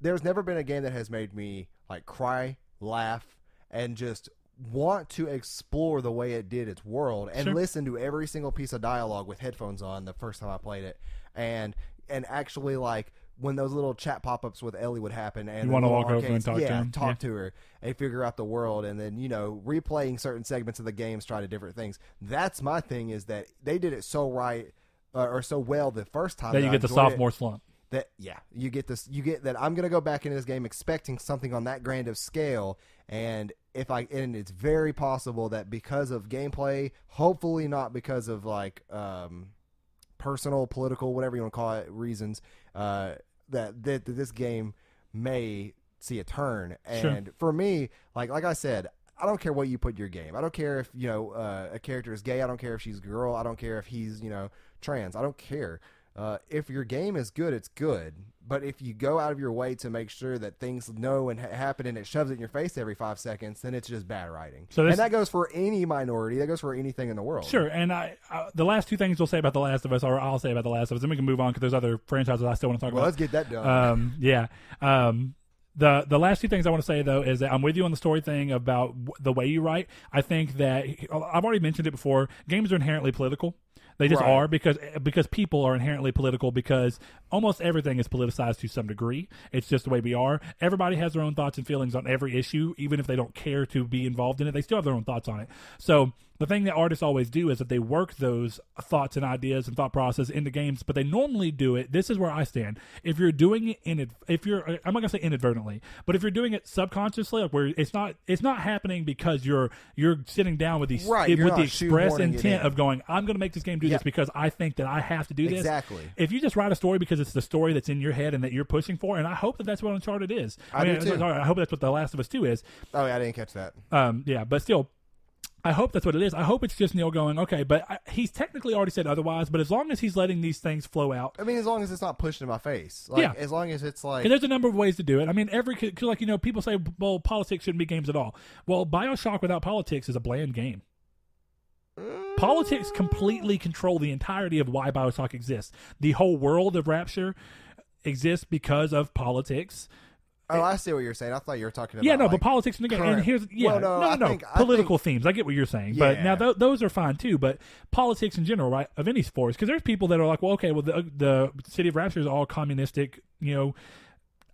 there's never been a game that has made me like cry, laugh, and just want to explore the way it did its world and Sure. listen to every single piece of dialogue with headphones on the first time I played it, and and actually like. When those little chat pop-ups with Ellie would happen, and You wanna little walk over and arcades- talk to yeah, him? talk Yeah. to her and figure out the world and then you know replaying certain segments of the games try to different things that's my thing is that they did it so right uh, or so well the first time that you I get the enjoyed it, sophomore slump. that yeah you get this you get that i'm gonna go back into this game expecting something on that grand of scale and if i and it's very possible that because of gameplay hopefully not because of like um personal political whatever you want to call it reasons uh that that, that this game may see a turn Sure. and for me like like i said I don't care what you put in your game. I don't care if you know uh, a character is gay. I don't care if she's a girl. I don't care if he's you know trans. I don't care. Uh, if your game is good, it's good. But if you go out of your way to make sure that things know and ha- happen and it shoves it in your face every five seconds, then it's just bad writing. So this- and that goes for any minority. That goes for anything in the world. Sure, and I uh, the last two things we'll say about The Last of Us, or I'll say about The Last of Us, then we can move on because there's other franchises I still want to talk Well, about. let's get that done. Um, yeah. Um, the the last two things I want to say though is that I'm with you on the story thing about w- the way you write. I think that I've already mentioned it before. Games are inherently political. They just Right. are because because people are inherently political because almost everything is politicized to some degree. It's just the way we are. Everybody has their own thoughts and feelings on every issue, even if they don't care to be involved in it. They still have their own thoughts on it. So the thing that artists always do is that they work those thoughts and ideas and thought process into games, but they normally do it. This is where I stand. If you're doing it in, if you're, I'm not gonna say inadvertently, but if you're doing it subconsciously, like where it's not, it's not happening because you're you're sitting down with these Right, with the express intent in. of going, I'm gonna make this game do Yeah. this because I think that I have to do this. Exactly. If you just write a story because it's the story that's in your head and that you're pushing for, and I hope that that's what Uncharted is. I mean, do too. sorry, I hope that's what The Last of Us Two is. oh, yeah, I didn't catch that. Um, yeah, but still, I hope that's what it is. I hope it's just Neil going, okay, but I, he's technically already said otherwise. But as long as he's letting these things flow out, I mean, as long as it's not pushed in my face. Like, Yeah. As long as it's like. and there's a number of ways to do it. I mean, every cause like you know, people say, well, politics shouldn't be games at all. Well, Bioshock without politics is a bland game. Politics completely control the entirety of why Bioshock exists. The whole world of Rapture exists because of politics. Oh, eh, I see what you're saying. I thought you were talking about. Yeah, no, like, but politics in the game. And here's yeah, Well, no, no, no, no, think- I political themes. I get what you're saying, but now th- those are fine too. But politics in general, right, of any force, because there's people that are like, well, okay, well, the uh, the city of Rapture is all communistic, you know,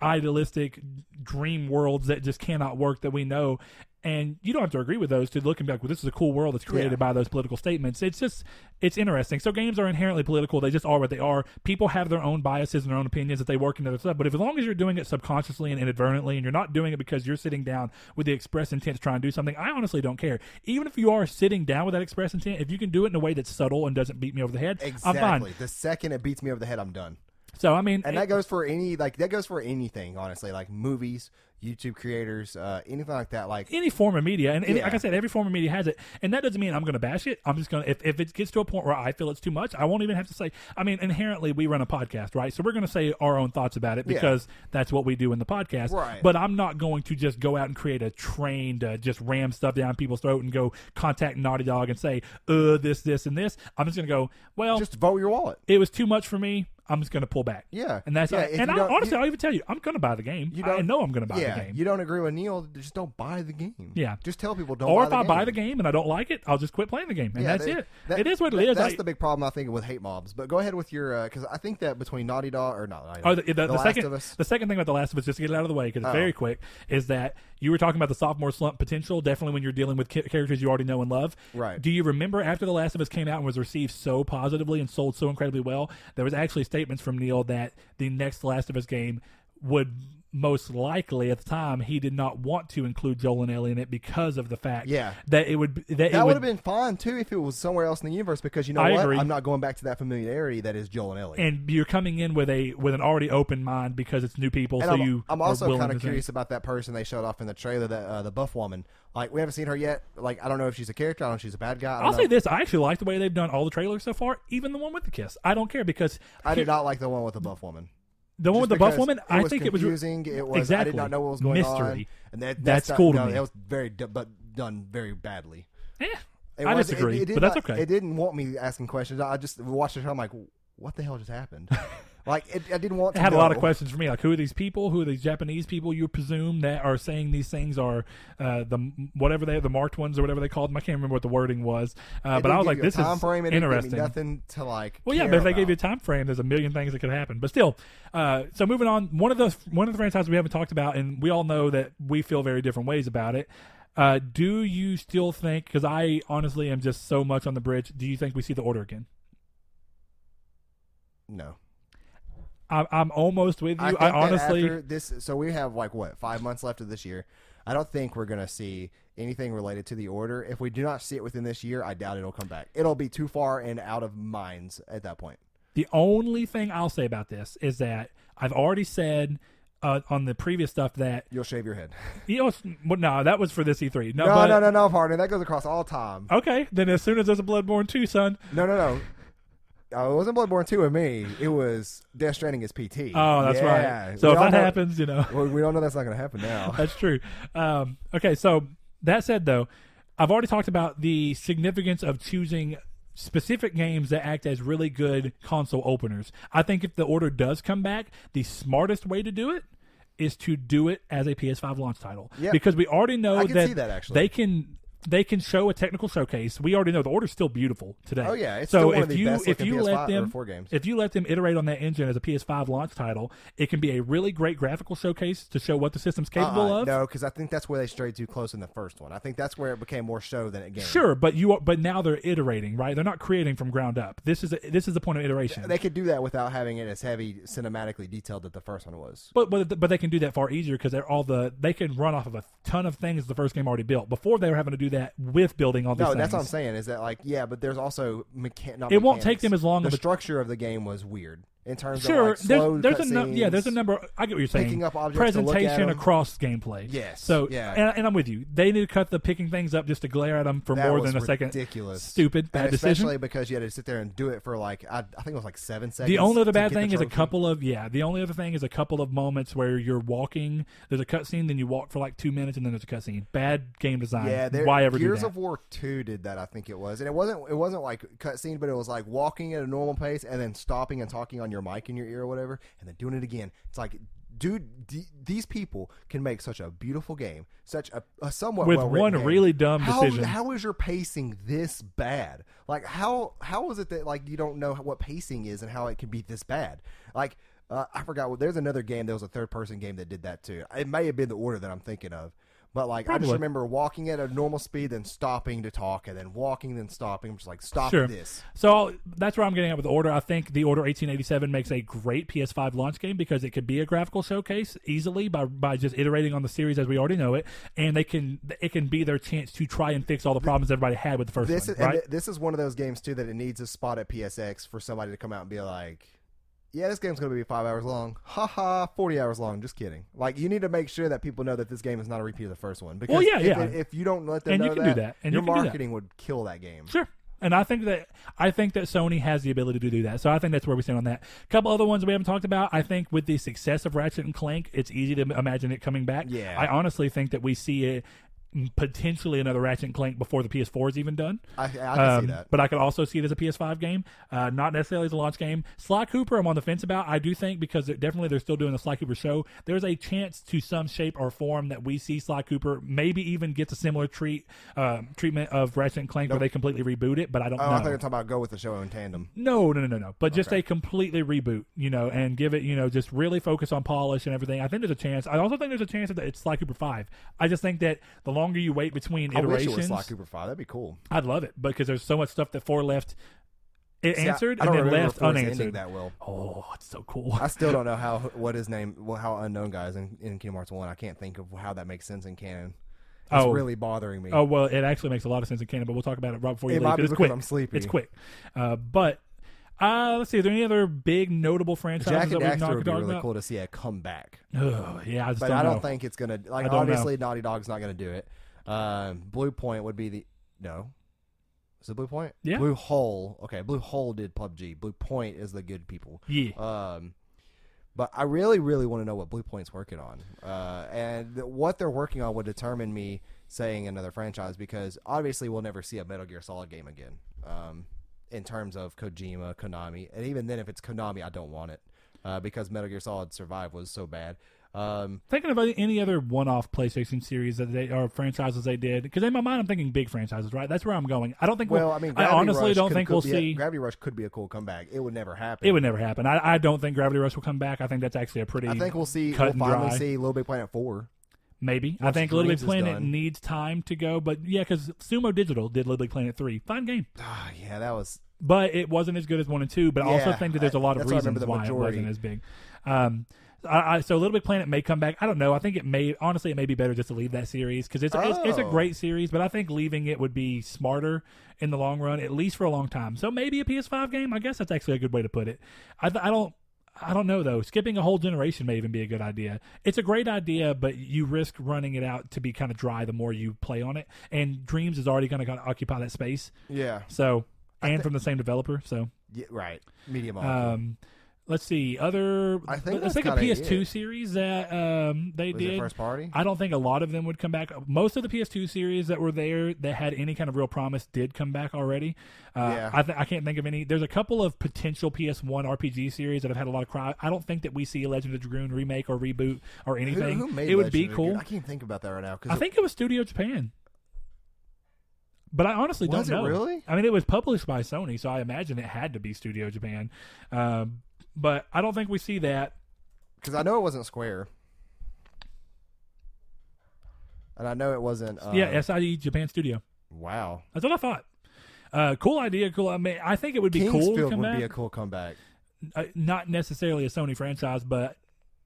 idealistic dream worlds that just cannot work that we know. And you don't have to agree with those to look and be like, well, this is a cool world that's created Yeah. by those political statements. It's just, it's interesting. So games are inherently political. They just are what they are. People have their own biases and their own opinions that they work into their stuff. But if as long as you're doing it subconsciously and inadvertently, and you're not doing it because you're sitting down with the express intent to try and do something, I honestly don't care. Even if you are sitting down with that express intent, if you can do it in a way that's subtle and doesn't beat me over the head, I'm fine. Exactly. The second it beats me over the head, I'm done. So I mean, And it- that goes for any like that goes for anything, honestly, like movies, YouTube creators, uh, anything like that. Like any form of media, and, and Yeah. like I said, every form of media has it, and that doesn't mean I'm going to bash it. I'm just going to if, if it gets to a point where I feel it's too much, I won't even have to say. I mean, inherently, we run a podcast, right? So we're going to say our own thoughts about it Yeah. because that's what we do in the podcast. Right. But I'm not going to just go out and create a train to just ram stuff down people's throat and go contact Naughty Dog and say, uh, this, this, and this. I'm just going to go, well, just vote your wallet. it was too much for me. I'm just going to pull back. Yeah. and that's Yeah, if and I, honestly, you- I'll even tell you, I'm going to buy the game. You I don't- know I'm going to buy yeah, the game. you don't agree with Neil, just don't buy the game. Yeah. just tell people don't. or if the I game. buy the game and I don't like it, I'll just quit playing the game, and Yeah, that's they- it. that- it is what it that- is. That's I- the big problem I think with hate mobs. But go ahead with your uh, because I think that between Naughty Dog or not Naughty Oh, Dog, the, the, the Last second of Us. the second thing about the Last of Us, just to get it out of the way because it's Oh. very quick, is that you were talking about the sophomore slump potential. Definitely when you're dealing with ca- characters you already know and love. Right. Do you remember after the Last of Us came out and was received so positively and sold so incredibly well, there was actually statements from Neil that the next Last of Us game would most likely at the time he did not want to include Joel and Ellie in it because of the fact Yeah. that it would that, That it would have been fine too if it was somewhere else in the universe because you know I what? agree. I'm not going back to that familiarity that is Joel and Ellie. and you're coming in with a with an already open mind because it's new people, And so I'm, you I'm also kind of think. curious about that person they showed off in the trailer, that uh, the buff woman. Like we haven't seen her yet. Like I don't know if she's a character. I don't know if she's a bad guy. I I'll know. say this: I actually like the way they've done all the trailers so far, even the one with the kiss. I don't care because I did not like the one with the buff woman. The one with the buff woman. I think it was confusing. It was. I Exactly. did not know what was going on. Mystery. And that, That's not- cool to me. That was very, but done very badly. eh, It I was- disagree, it- it but that's not- okay. It didn't want me asking questions. I just watched it. I'm like, what the hell just happened? *laughs* like it, I didn't want. It to had a lot of questions for me, like who are these people? Who are these Japanese people you presume that are saying these things are uh, the whatever they the marked ones or whatever they called them? I can't remember what the wording was, uh, but I was like, this is frame. It didn't give me interesting. nothing to like. Well, yeah, but if they gave you a time frame, there's a million things that could happen. But still, uh, so moving on, one of the one of the franchises we haven't talked about, and we all know that we feel very different ways about it. Uh, do you still think? Because I honestly am just so much on the bridge. Do you think we see the order again? no. I'm, I'm almost with you. I, I, honestly, this. So we have like what five months left of this year. I don't think we're gonna see anything related to the order. If we do not see it within this year, I doubt it'll come back. It'll be too far and out of minds at that point. The only thing I'll say about this is that I've already said uh, on the previous stuff that You'll shave your head. *laughs* you know, well, no, that was for this E3. No, No, but, no, no, no, partner. That goes across all time. Okay, then as soon as there's a Bloodborne two, son. No, no, no. Uh, it wasn't Bloodborne 2 with me. It was Death Stranding as PT. Oh, that's Yeah. right. So We if all that know- happens, you know, Well, *laughs* we don't know that's not going to happen now. *laughs* that's true. Um, okay, so that said, though, I've already talked about the significance of choosing specific games that act as really good console openers. I think if the order does come back, the smartest way to do it is to do it as a PS5 launch title. Yeah. Because we already know I can that, see that, actually. they can they can show a technical showcase. We already know the order's still beautiful today. Oh, yeah. It's so if you if you PS5 let them 4 games. if you let them iterate on that engine as a PS5 launch title, it can be a really great graphical showcase to show what the system's uh-uh, capable Uh-uh, of. No, because I think that's where they strayed too close in the first one. I think that's where it became more show than it game. Sure, but you are, but now they're iterating, right? They're not creating from ground up. This is a, this is the point of iteration. They could do that without having it as heavy cinematically detailed that the first one was. But but but they can do that far easier because they're all the they can run off of a ton of things the first game already built. Before they were having to do that with building all these No, things. that's what I'm saying. Is that like yeah, but there's also mechan- not It won't take them as long as The a- structure of the game was weird in terms Sure, of like there's there's a num- yeah, there's a number. I get what you're saying. picking up objects at across gameplay. Yes, So yeah. and, and I'm with you. They need to cut the picking things up just to glare at them for That more than a second. ridiculous. Stupid bad and decision. especially because you had to sit there and do it for like I, I think it was like seven seconds. The only other bad thing is a couple of yeah. The only other thing is a couple of moments where you're walking. There's a cutscene, then you walk for like two minutes, and then there's a cutscene. Bad game design. Yeah, there, why ever Gears do that? of War two did that. I think it was, and it wasn't. It wasn't like cutscene, but it was like walking at a normal pace and then stopping and talking on your mic in your ear or whatever, and then doing it again. It's like, dude, d- these people can make such a beautiful game, such a, a somewhat With one game. really dumb how, decision. How is your pacing this bad? Like how how is it that like you don't know what pacing is and how it can be this bad? Like. Uh, I forgot. What, there's another game that was a third person game that did that too. It may have been the order that I'm thinking of, but like I Probably. just remember walking at a normal speed, then stopping to talk, and then walking, then stopping. I'm just like, stop Sure. this. So that's where I'm getting at with the order. I think the Order 1887 makes a great PS5 launch game because it could be a graphical showcase easily by by just iterating on the series as we already know it, and they can it can be their chance to try and fix all the problems everybody had with the first This one. is and right? th- this is one of those games too that it needs a spot at PSX for somebody to come out and be like, "Yeah, this game's going to be five hours long." Ha ha, forty hours long. Just kidding. Like you need to make sure that people know that this game is not a repeat of the first one. Because Well, yeah, if, yeah. if you don't let them And you know can do that, that, and your you that. marketing would kill that game. Sure. And I think that I think that Sony has the ability to do that. So I think that's where we stand on that. A couple other ones we haven't talked about. I think with the success of Ratchet and Clank, it's easy to imagine it coming back. Yeah. I honestly think that we see it potentially another Ratchet and Clank before the PS4 is even done. I, I can Um, see that. But I could also see it as a PS5 game, uh, not necessarily as a launch game. Sly Cooper, I'm on the fence about. I do think because it, definitely they're still doing the Sly Cooper show. There's a chance to some shape or form that we see Sly Cooper maybe even gets a similar treat um, treatment of Ratchet and Clank where they completely reboot it. But I don't Oh, know. I thought you were talking about go with the show in tandem. No, no, no, no, no. But just a completely reboot, you know, and give it, you know, just really focus on polish and everything. I think there's a chance. I also think there's a chance that it's Sly Cooper Five. I just think that the longer you wait between I wish it iterations, was Sly Cooper Five. That'd be cool. I'd love it because there's so much stuff that Four left It See, I- answered I, don't and then left unanswered. that well. Oh, it's so cool. I still don't *laughs* know how what his name, well, how unknown guys in, in Kingdom Hearts One. I can't think of how that makes sense in canon. It's Oh. really bothering me. Oh well, it actually makes a lot of sense in canon, but we'll talk about it right before you it leave. might be It's because quick. I'm sleepy. It's quick, uh, but uh, let's see. Are there any other big notable franchises Jak that and we've Daxter would be really about? cool to see a comeback, Ugh, yeah, I just but don't I don't know. think it's gonna. I Like don't obviously, Naughty Dog's not gonna do it. Um, Bluepoint would be the no. Is it Bluepoint? Yeah. Bluehole. Okay, Bluehole did PUBG. Bluepoint is the good people. yeah, Um, but I really, really want to know what Bluepoint's working on, uh, and th- what they're working on would determine me saying another franchise because obviously we'll never see a Metal Gear Solid game again. Um, in terms of Kojima, Konami, and even then, if it's Konami, I don't want it uh, because Metal Gear Solid Survive was so bad. Um, thinking about any other one-off PlayStation series that they or franchises they did, because in my mind I'm thinking big franchises, right? That's where I'm going. I don't think. well, we'll, I mean, I honestly Rush don't could- think could we'll be a- see. Gravity Rush could be a cool comeback. It would never happen. It would never happen. I, I don't think Gravity Rush will come back. I think that's actually a pretty. I think we'll see. cut We'll finally dry. see Little Big Planet four. Maybe. I once think Little Big Planet needs time to go, but yeah, because Sumo Digital did Little Big Planet three, fine game, Ah, yeah, that was but it wasn't as good as one and two. But I also think that there's a lot of that's why I remember reasons why it wasn't as big. Um, I, I, so Little Big Planet may come back. I don't know. I think it may honestly it may be better just to leave that series because it's, it's it's a Oh. great series, but I think leaving it would be smarter in the long run, at least for a long time. So maybe a PS5 game. I guess that's actually a good way to put it. I, I don't. I don't know though. Skipping a whole generation may even be a good idea. It's a great idea, but you risk running it out to be kind of dry the more you play on it. And Dreams is already going to occupy that space. yeah, So, and thi- from the same developer. So, yeah right. Media Molecule. um, let's see other. I think let's take a PS2 it. series that um, they was did. first party? I don't think a lot of them would come back. Most of the PS2 series that were there that had any kind of real promise did come back already. Uh, Yeah. I, th- I can't think of any. There's a couple of potential PS1 RPG series that have had a lot of cry. I don't think that we see a Legend of Dragoon remake or reboot or anything. Who, who made it would Legend be cool. I can't think about that right now. 'cause I it- think it was Studio Japan. But I honestly Was don't know. really? I mean, it was published by Sony, so I imagine it had to be Studio Japan. Um, but I don't think we see that. because I know it wasn't Square, and I know it wasn't. Uh, yeah, SIE Japan Studio. Wow. That's what I thought. Uh, cool idea. Cool. I mean, I think it would be cool King's Field would back. be a cool comeback. uh, not necessarily a Sony franchise, but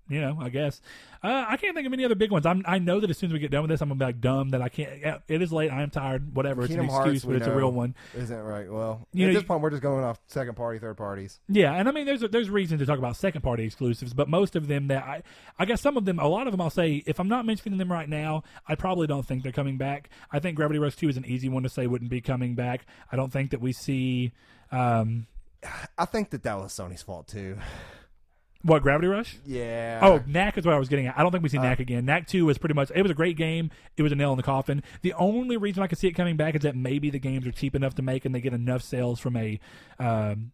you know, I guess uh, I can't think of any other big ones. I'm, I know that as soon as we get done with this, I'm gonna be like dumb that I can't. Yeah, it is late. I am tired. Whatever. It's an excuse, Hearts, but it's a real one. Isn't right? Well, You at know, this point, we're just going off second party, third parties. Yeah, and I mean, there's there's reason to talk about second party exclusives, but most of them that I I guess some of them, a lot of them, I'll say if I'm not mentioning them right now, I probably don't think they're coming back. I think Gravity Rush Two is an easy one to say wouldn't be coming back. I don't think that we see. Um, I think that that was Sony's fault too. What Gravity Rush? Yeah. Oh, Knack is what I was getting at. I don't think we see Uh, Knack again. Knack 2 was pretty much, it was a great game. It was a nail in the coffin. The only reason I could see it coming back is that maybe the games are cheap enough to make and they get enough sales from a um,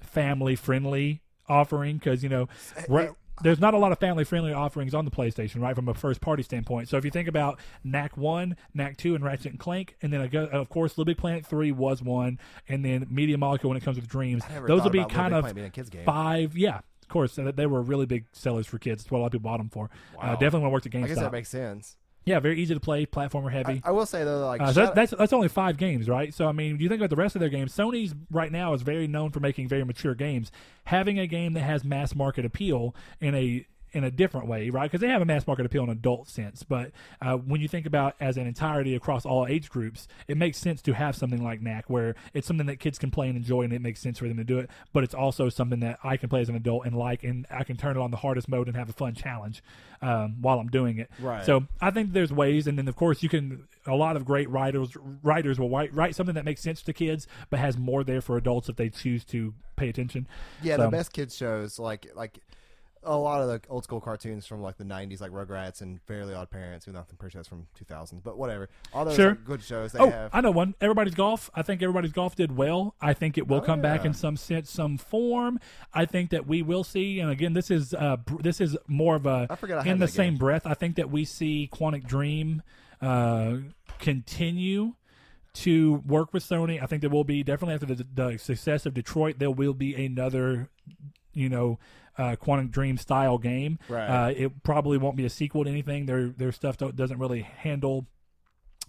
family friendly offering because, you know, re- there's not a lot of family friendly offerings on the PlayStation, right, from a first party standpoint. So if you think about Knack 1, Knack 2, and Ratchet and Clank, and then, go- of course, Little Big Planet 3 was one, and then Media Molecule when it comes with Dreams, those will be kind of Planet being a kids game. five. Yeah, of course, they they were really big sellers for kids. That's what a lot of people bought them for. Uh, definitely want to work at GameStop. I guess that makes sense. yeah, very easy to play, platformer heavy. I, I will say though, like Uh, so that, that's that's only five games, right? So I mean, you think about the rest of their games. Sony's right now is very known for making very mature games. Having a game that has mass market appeal in a in a different way, right? Because they have a mass market appeal in adult sense, but uh, when you think about as an entirety across all age groups, it makes sense to have something like Knack, where it's something that kids can play and enjoy, and it makes sense for them to do it. But it's also something that I can play as an adult and like, and I can turn it on the hardest mode and have a fun challenge um, while I'm doing it. Right. So I think there's ways, and then of course you can. A lot of great writers writers will write, write something that makes sense to kids, but has more there for adults if they choose to pay attention. yeah, so- the best kids shows like like a lot of the old school cartoons from like the '90s, like Rugrats and Fairly Odd Parents. Even though I'm pretty sure that's from 2000s, but whatever. All those Sure. good shows they oh, have. I know one. Everybody's golf. I think everybody's golf did well. I think it will Oh, come back in some sense, some form. I think that we will see. And again, this is uh, br- this is more of a I I in the same game. breath. I think that we see Quantic Dream uh, continue to work with Sony. I think there will be definitely after the, the success of Detroit, there will be another, you know, uh, Quantum Dream style game. Right. Uh, it probably won't be a sequel to anything. Their their stuff don't, doesn't really handle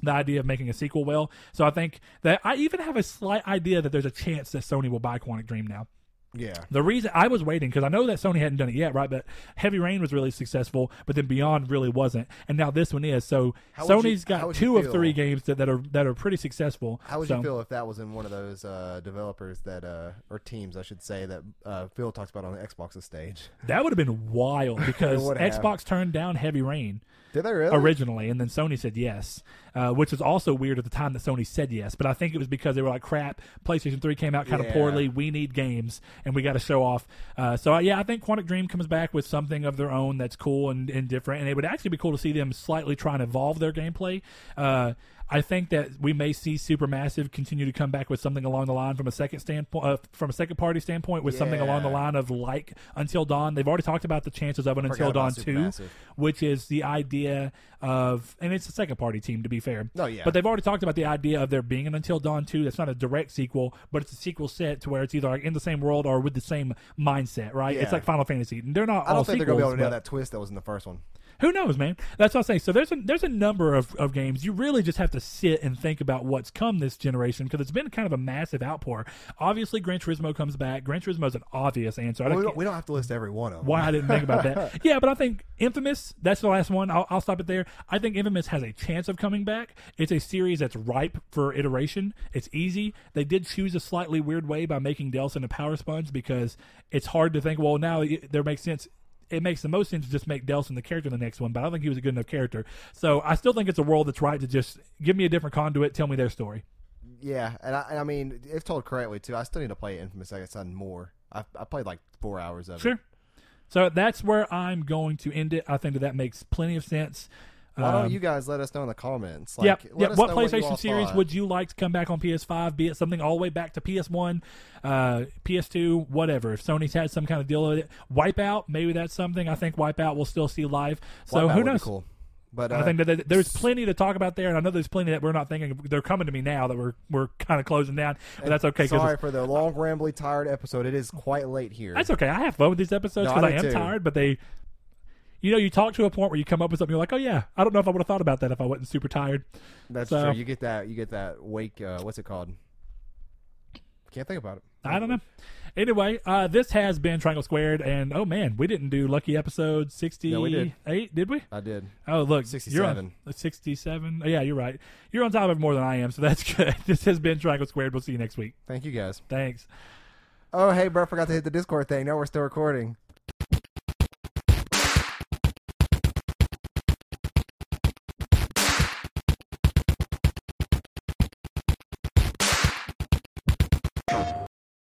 the idea of making a sequel well. So I think that I even have a slight idea that there's a chance that Sony will buy Quantic Dream now. Yeah. The reason I was waiting because I know that Sony hadn't done it yet, right? But Heavy Rain was really successful, but then Beyond really wasn't, and now this one is. So How would you- got two of three games that, that are that are pretty successful. How would So- you feel if that was in one of those uh, developers that, uh, or teams, I should say, that uh, Phil talks about on the Xbox's stage? *laughs* That would have been wild *laughs* because have. Xbox turned down Heavy Rain Did they really? originally, and then Sony said yes, uh, which was also weird at the time that Sony said yes. But I think it was because they were like, "Crap, PlayStation Three came out kind of Yeah. poorly. We need games, and we got to show off." Uh, so yeah, I think Quantic Dream comes back with something of their own that's cool and, and different, and it would actually be cool to see them slightly try and evolve their gameplay. Uh, I think that we may see Supermassive continue to come back with something along the line from a second standpoint, uh, from a second party standpoint, with something along the line of like Until Dawn. They've already talked about the chances of an Until Dawn two, which is the idea of, and it's a second party team to be fair. Oh, yeah. But they've already talked about the idea of there being an Until Dawn two. That's not a direct sequel, but it's a sequel set to where it's either like in the same world or with the same mindset. Right? It's like Final Fantasy. And they're not I don't think they're going to be able to nail that twist that was in the first one. Who knows, man? That's what I say. So there's a there's a number of, of games you really just have to sit and think about what's come this generation because it's been kind of a massive outpour. Obviously, Gran Turismo comes back. Gran Turismo is an obvious answer. Well, we, don't, don't, we don't have to list every one of them. why I didn't think about that. *laughs* Yeah, but I think Infamous, that's the last one. I'll, I'll stop it there. I think Infamous has a chance of coming back. It's a series that's ripe for iteration. It's easy. They did choose a slightly weird way by making Delsin a power sponge because it's hard to think, well, now it, there makes sense. It makes the most sense to just make Delsin the character in the next one, but I don't think he was a good enough character. So I still think it's a world that's right to just give me a different conduit, tell me their story. Yeah, and I, and I mean, if told correctly too, I still need to play Infamous Second Son more. I, I played like four hours of it. Sure. So that's where I'm going to end it. I think that that makes plenty of sense. Why don't Um, you guys let us know in the comments? Like, yeah. let us What PlayStation all series thought. would you like to come back on PS5? Be it something all the way back to PS1, uh, PS2, whatever. If Sony's had some kind of deal with it, Wipeout, maybe that's something. I think Wipeout will still see live. So Wipeout who knows? Cool. But I uh, think that that there's plenty to talk about there, and I know there's plenty that we're not thinking. Of. They're coming to me now that we're we're kind of closing down, but that's okay. Sorry for the long, rambly, tired episode. It is quite late here. That's okay. I have fun with these episodes No, because I I, am too. tired, but they, you know, you talk to a point where you come up with something. You're like, oh yeah, I don't know if I would have thought about that if I wasn't super tired. That's so- true. You get that. You get that wake. Uh, what's it called? Can't think about it. I don't know. Anyway, uh, this has been Triangle Squared, and oh man, we didn't do lucky episode sixty-eight, No, we did. did we? I did. Oh look, you're on 67. sixty-seven. Oh, yeah, you're right. You're on top of it more than I am, so that's *laughs* good. This has been Triangle Squared. We'll see you next week. Thank you guys. Thanks. Oh, hey, bro, forgot to hit the Discord thing. No, we're still recording.